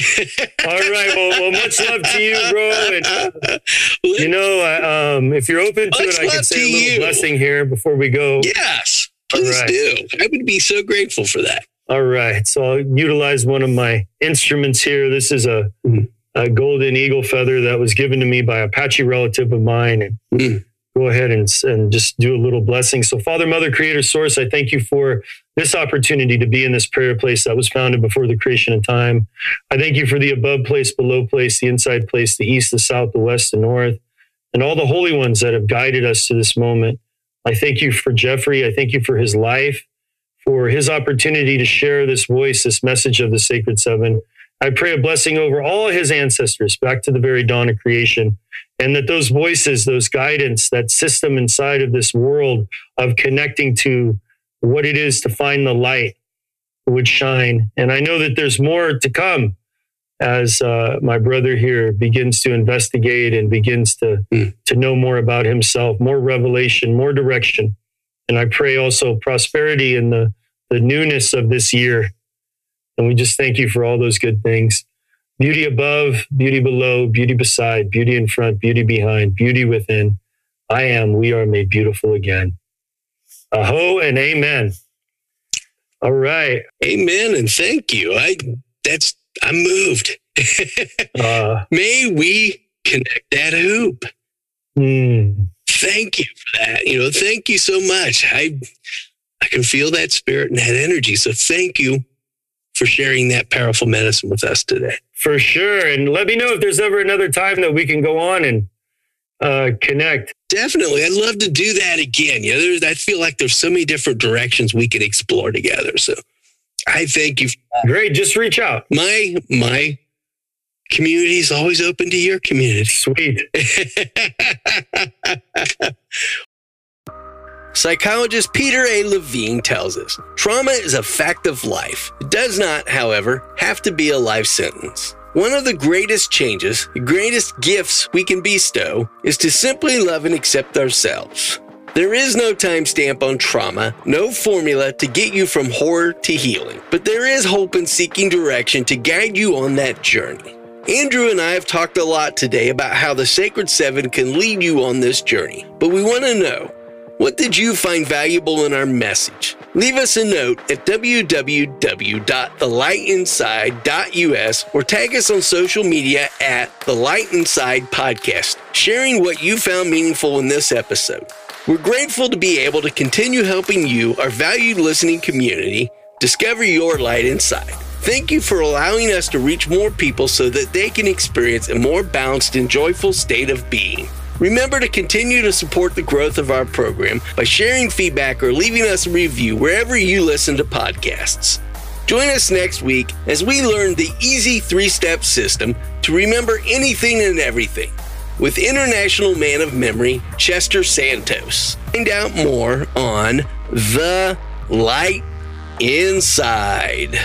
All right. Well, well, much love to you, bro. And you know, uh, um, if you're open to Much it, I can say a little you. blessing here before we go. yes, please right. do. I would be so grateful for that. All right. So I'll utilize one of my instruments here. This is a, Mhm. A golden eagle feather that was given to me by a Apache relative of mine. And Mm. go ahead and, and just do a little blessing. So, Father, Mother, Creator, Source, I thank you for this opportunity to be in this prayer place that was founded before the creation of time. I thank you for the above place, below place, the inside place, the east, the south, the west, the north, and all the holy ones that have guided us to this moment. I thank you for Jeffrey. I thank you for his life, for his opportunity to share this voice, this message of the Sacred Seven. I pray a blessing over all his ancestors back to the very dawn of creation, and that those voices, those guidance, that system inside of this world of connecting to what it is to find the light would shine. And I know that there's more to come as uh, my brother here begins to investigate and begins to Mm. to know more about himself, more revelation, more direction. And I pray also prosperity in the the newness of this year. And we just thank you for all those good things. Beauty above, beauty below, beauty beside, beauty in front, beauty behind, beauty within. I am, we are made beautiful again. Aho and amen. All right. Amen and thank you. I that's I'm moved. uh, May we connect that hoop. Mm. Thank you for that. You know, thank you so much. I I can feel that spirit and that energy. So thank you for sharing that powerful medicine with us today. For sure. And let me know if there's ever another time that we can go on and uh, connect. Definitely. I'd love to do that again. You know, there's, I feel like there's so many different directions we could explore together. So I thank you. Great. Just reach out. My, my community is always open to your community. Sweet. Psychologist Peter A. Levine tells us trauma is a fact of life. It does not, however, have to be a life sentence. One of the greatest changes, the greatest gifts we can bestow, is to simply love and accept ourselves. There is no timestamp on trauma, no formula to get you from horror to healing, but there is hope in seeking direction to guide you on that journey. Andrew and I have talked a lot today about how the Sacred Seven can lead you on this journey, but we want to know what did you find valuable in our message? Leave us a note at www.thelightinside.us or tag us on social media at The Light Inside Podcast, sharing what you found meaningful in this episode. We're grateful to be able to continue helping you, our valued listening community, discover your light inside. Thank you for allowing us to reach more people so that they can experience a more balanced and joyful state of being. Remember to continue to support the growth of our program by sharing feedback or leaving us a review wherever you listen to podcasts. Join us next week as we learn the easy three step system to remember anything and everything with International Man of Memory, Chester Santos. Find out more on The Light Inside.